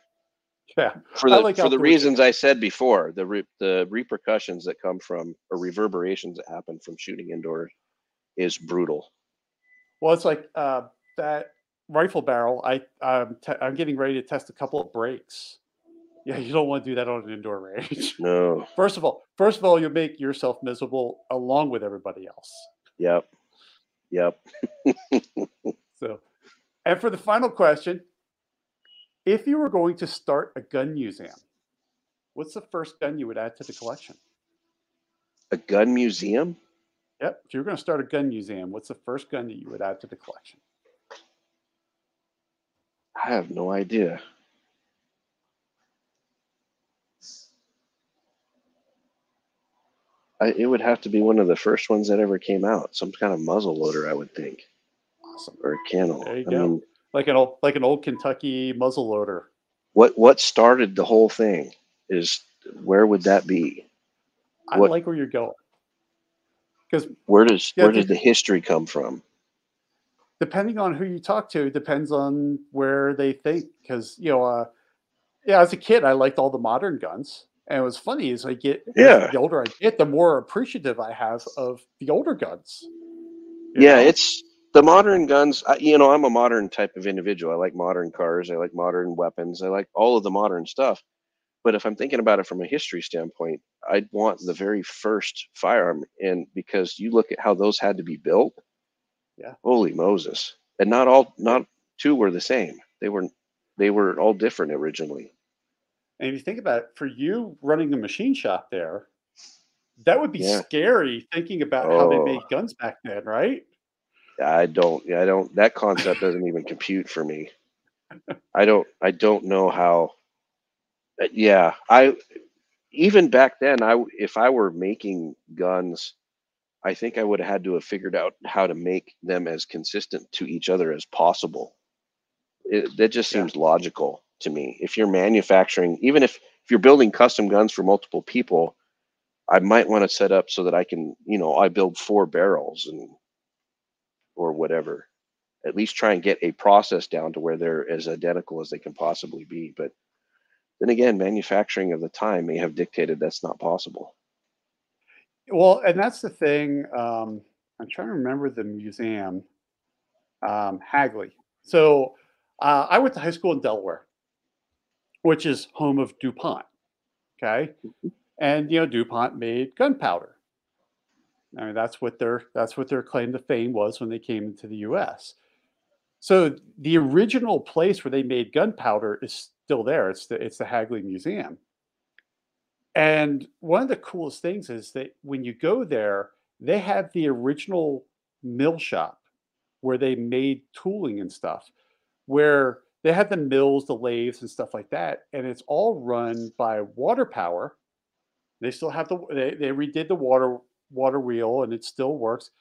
Yeah, for the like for the reasons I said before, the re, the repercussions that come from or reverberations that happen from shooting indoors is brutal. Well, it's like uh, that rifle barrel. I I'm, te- I'm getting ready to test a couple of brakes. Yeah, you don't want to do that on an indoor range. No. First of all, first of all, you make yourself miserable along with everybody else. Yep. Yep. so, and for the final question, if you were going to start a gun museum, what's the first gun you would add to the collection? A gun museum? Yep. If you were going to start a gun museum, what's the first gun that you would add to the collection? I have no idea. I, it would have to be one of the first ones that ever came out. Some kind of muzzle loader, I would think. Awesome. Or a cannon. There you I go. mean, Like an old, like an old Kentucky muzzle loader. what what started the whole thing is where would that be? I What- like where you're going. Because Where does Yeah, where the- did the history come from? depending on who you talk to, depends on where they think. Because you know, uh, yeah, as a kid, I liked all the modern guns, and it was funny as I get, Yeah. the older I get, the more appreciative I have of the older guns. Yeah, know? it's the modern guns. I, you know, I'm a modern type of individual. I like modern cars. I like modern weapons. I like all of the modern stuff. But if I'm thinking about it from a history standpoint, I'd want the very first firearm. And because you look at how those had to be built, Yeah. holy Moses! And not all, not two were the same. They were, they were all different originally. And if you think about it, for you running a machine shop there, that would be Yeah. scary thinking about how they Oh. made guns back then, right? I don't, yeah, I don't. That concept doesn't even compute for me. I don't, I don't know how. Yeah, I even back then, I if I were making guns, I think I would have had to have figured out how to make them as consistent to each other as possible. It, that just Yeah. seems logical to me. If you're manufacturing, even if if you're building custom guns for multiple people, I might want to set up so that I can, you know, I build four barrels and or whatever. At least try and get a process down to where they're as identical as they can possibly be. But then again, manufacturing of the time may have dictated that's not possible. Well, and that's the thing. Um, I'm trying to remember the museum, um, Hagley. So uh, I went to high school in Delaware, which is home of DuPont. Okay, and you know DuPont made gunpowder. I mean that's what their that's what their claim to fame was when they came into the U.S. So the original place where they made gunpowder is still there. It's the it's the Hagley Museum. And one of the coolest things is that when you go there, they have the original mill shop where they made tooling and stuff, where they had the mills, the lathes, and stuff like that. And it's all run by water power. They still have the they, they redid the water water wheel and it still works.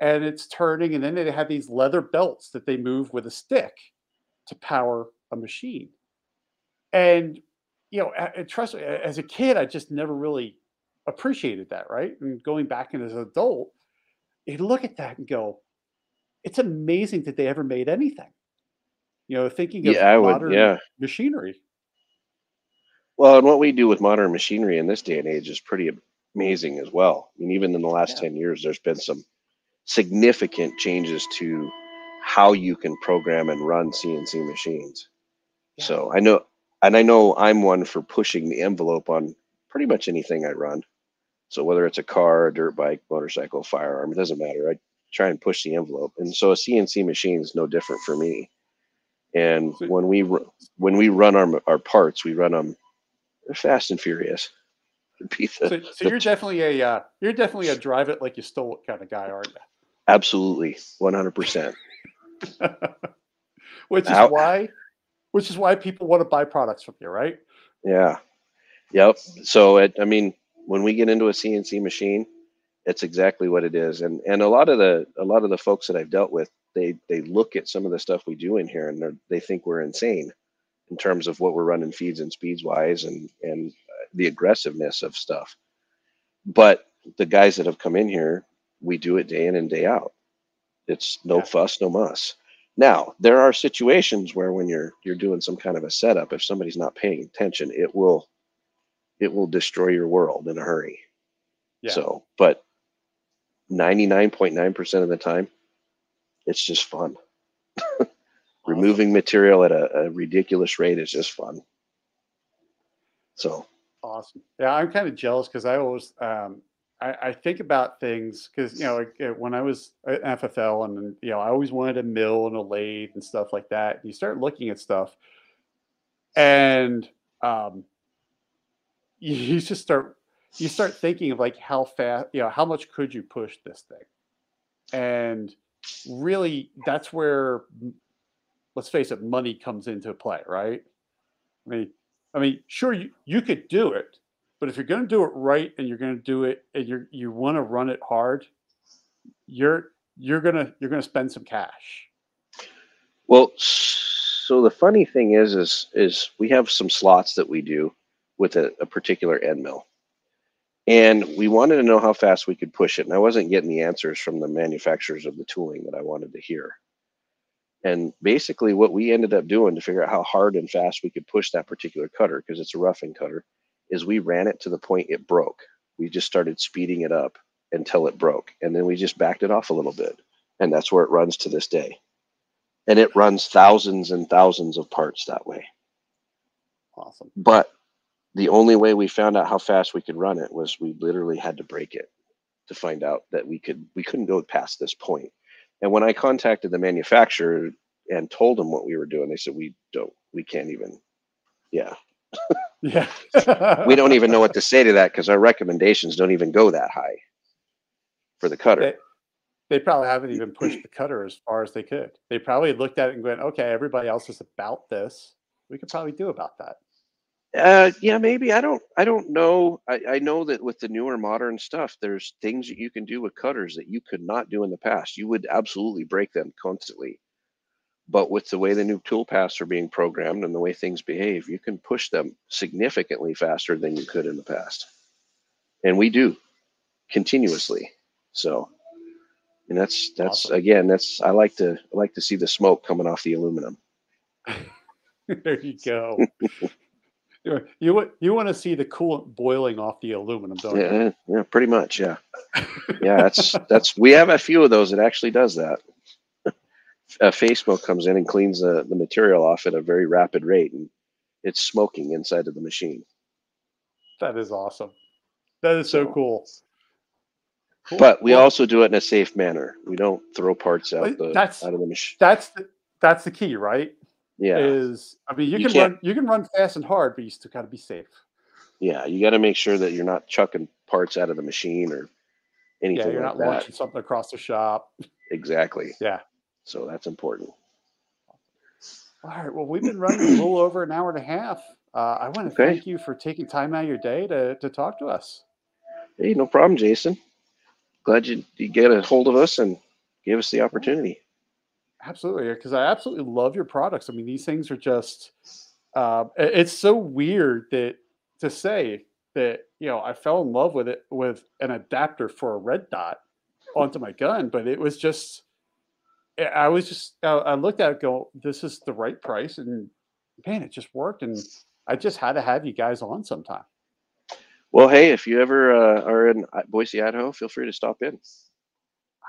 And it's turning, and then they have these leather belts that they move with a stick to power a machine. And you know, and trust me, as a kid, I just never really appreciated that, right? And going back in as an adult, you look at that and go, it's amazing that they ever made anything. You know, thinking of Yeah, I would. modern Yeah. machinery. Well, and what we do with modern machinery in this day and age is pretty amazing as well. I mean, even in the last Yeah. 10 years, there's been some significant changes to how you can program and run CNC machines. Yeah. So I know, and I know I'm one for pushing the envelope on pretty much anything I run. So whether it's a car, a dirt bike, motorcycle, firearm, it doesn't matter. I try and push the envelope. And so a CNC machine is no different for me. And when we ru- when we run our our parts, we run them fast and furious. Be the- So, so you're definitely a uh, you're definitely a drive it like you stole it kind of guy, aren't you? absolutely 100%. which is why, which is why people want to buy products from you, right? Yeah. Yep. So it, I mean, when we get into a CNC machine, it's exactly what it is. And and a lot of the a lot of the folks that I've dealt with, they they look at some of the stuff we do in here and they're- think we're insane in terms of what we're running feeds and speeds wise and and the aggressiveness of stuff. But the guys that have come in here, we do it day in and day out. It's no Yeah. fuss, no muss. Now, there are situations where when you're you're doing some kind of a setup, if somebody's not paying attention, it will it will destroy your world in a hurry. Yeah. So, but 99.9% of the time, it's just fun. Removing material at a, a ridiculous rate is just fun. So, Awesome. Yeah, I'm kind of jealous because I always um, I, I think about things because you know like, uh, when I was at FFL and you know I always wanted a mill and a lathe and stuff like that. You start looking at stuff, and um, you, you just start you start thinking of like how fast, you know, how much could you push this thing? And really, that's where, let's face it, money comes into play, right? I mean, I mean, sure, you, you could do it, but if you're going to do it right and you're going to do it and you you want to run it hard, you're you're gonna you're gonna spend some cash. Well, so the funny thing is, is is we have some slots that we do with a, a particular end mill, and we wanted to know how fast we could push it. And I wasn't getting the answers from the manufacturers of the tooling that I wanted to hear. And basically, what we ended up doing to figure out how hard and fast we could push that particular cutter, because it's a roughing cutter, is we ran it to the point it broke. We just started speeding it up until it broke. And then we just backed it off a little bit. And that's where it runs to this day. And it runs thousands and thousands of parts that way. Awesome. But the only way we found out how fast we could run it was we literally had to break it to find out that we could we couldn't go past this point. And when I contacted the manufacturer and told them what we were doing, they said we don't we can't even yeah. yeah. we don't even know what to say to that because our recommendations don't even go that high for the cutter. They, they probably haven't even pushed the cutter as far as they could. They probably looked at it and went, okay, everybody else is about this. We could probably do about that. Uh, yeah, maybe. I don't. I don't know. I, I know that with the newer modern stuff, there's things that you can do with cutters that you could not do in the past. You would absolutely break them constantly. But with the way the new tool paths are being programmed and the way things behave, you can push them significantly faster than you could in the past. And we do continuously. So, and that's that's awesome. again that's I like to I like to see the smoke coming off the aluminum. there you go. you you want to see the coolant boiling off the aluminum, don't yeah, you? Yeah, pretty much. Yeah, yeah. That's that's we have a few of those that actually does that. A face smoke comes in and cleans the, the material off at a very rapid rate, and it's smoking inside of the machine. That is awesome. That is so, so cool. Cool. But we well, also do it in a safe manner. We don't throw parts out the that's, out of the machine. That's the, that's the key, right? Yeah. Is I mean you, you can run you can run fast and hard, but you still got to be safe. Yeah, you got to make sure that you're not chucking parts out of the machine or anything. Yeah, you're like not launching something across the shop. Exactly. Yeah. So that's important. All right. Well, we've been running a little over an hour and a half. Uh, I want to okay. thank you for taking time out of your day to to talk to us. Hey, no problem, Jason glad you, you get a hold of us and give us the opportunity. Absolutely, because I absolutely love your products. I mean, these things are just. Uh, it's so weird that to say that you know I fell in love with it with an adapter for a red dot onto my gun, but it was just. I was just I looked at it, go, this is the right price, and man, it just worked, and I just had to have you guys on sometime. Well, hey, if you ever uh, are in uh, Boise, Idaho, feel free to stop in.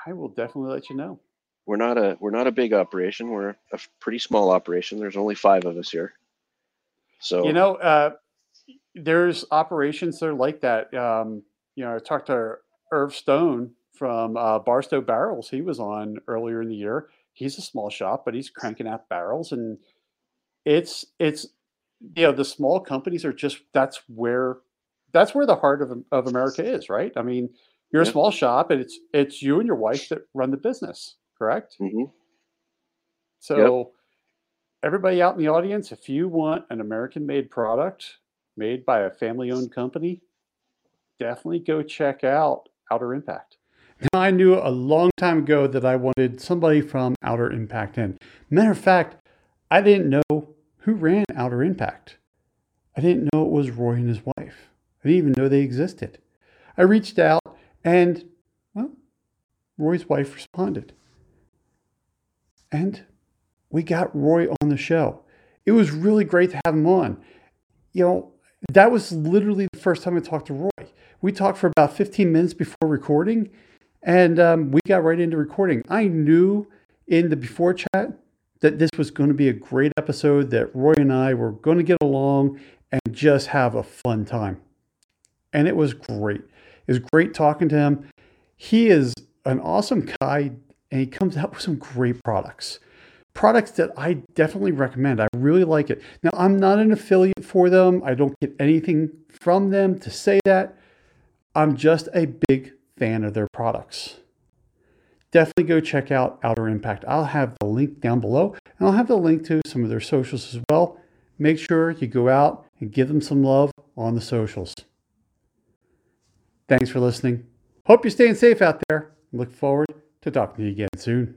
I will definitely let you know. We're not a we're not a big operation. We're a pretty small operation. There's only five of us here. So you know, uh, there's operations that are like that. Um, you know, I talked to Irv Stone from uh, Barstow Barrels. He was on earlier in the year. He's a small shop, but he's cranking out barrels, and it's it's you know the small companies are just that's where that's where the heart of, of America is, right? I mean, you're yeah. a small shop, and it's it's you and your wife that run the business, correct? Mm-hmm. So, yep. everybody out in the audience, if you want an American-made product made by a family-owned company, definitely go check out Outer Impact. Now, I knew a long time ago that I wanted somebody from Outer Impact in. Matter of fact, I didn't know who ran Outer Impact. I didn't know it was Roy and his wife. I didn't even know they existed. I reached out and, well, Roy's wife responded. And we got Roy on the show. It was really great to have him on. You know, that was literally the first time I talked to Roy. We talked for about 15 minutes before recording, and um, we got right into recording. I knew in the before chat that this was going to be a great episode, that Roy and I were going to get along and just have a fun time and it was great. It was great talking to him. He is an awesome guy and he comes out with some great products. Products that I definitely recommend. I really like it. Now, I'm not an affiliate for them. I don't get anything from them to say that, I'm just a big fan of their products. Definitely go check out Outer Impact. I'll have the link down below and I'll have the link to some of their socials as well. Make sure you go out and give them some love on the socials. Thanks for listening. Hope you're staying safe out there. Look forward to talking to you again soon.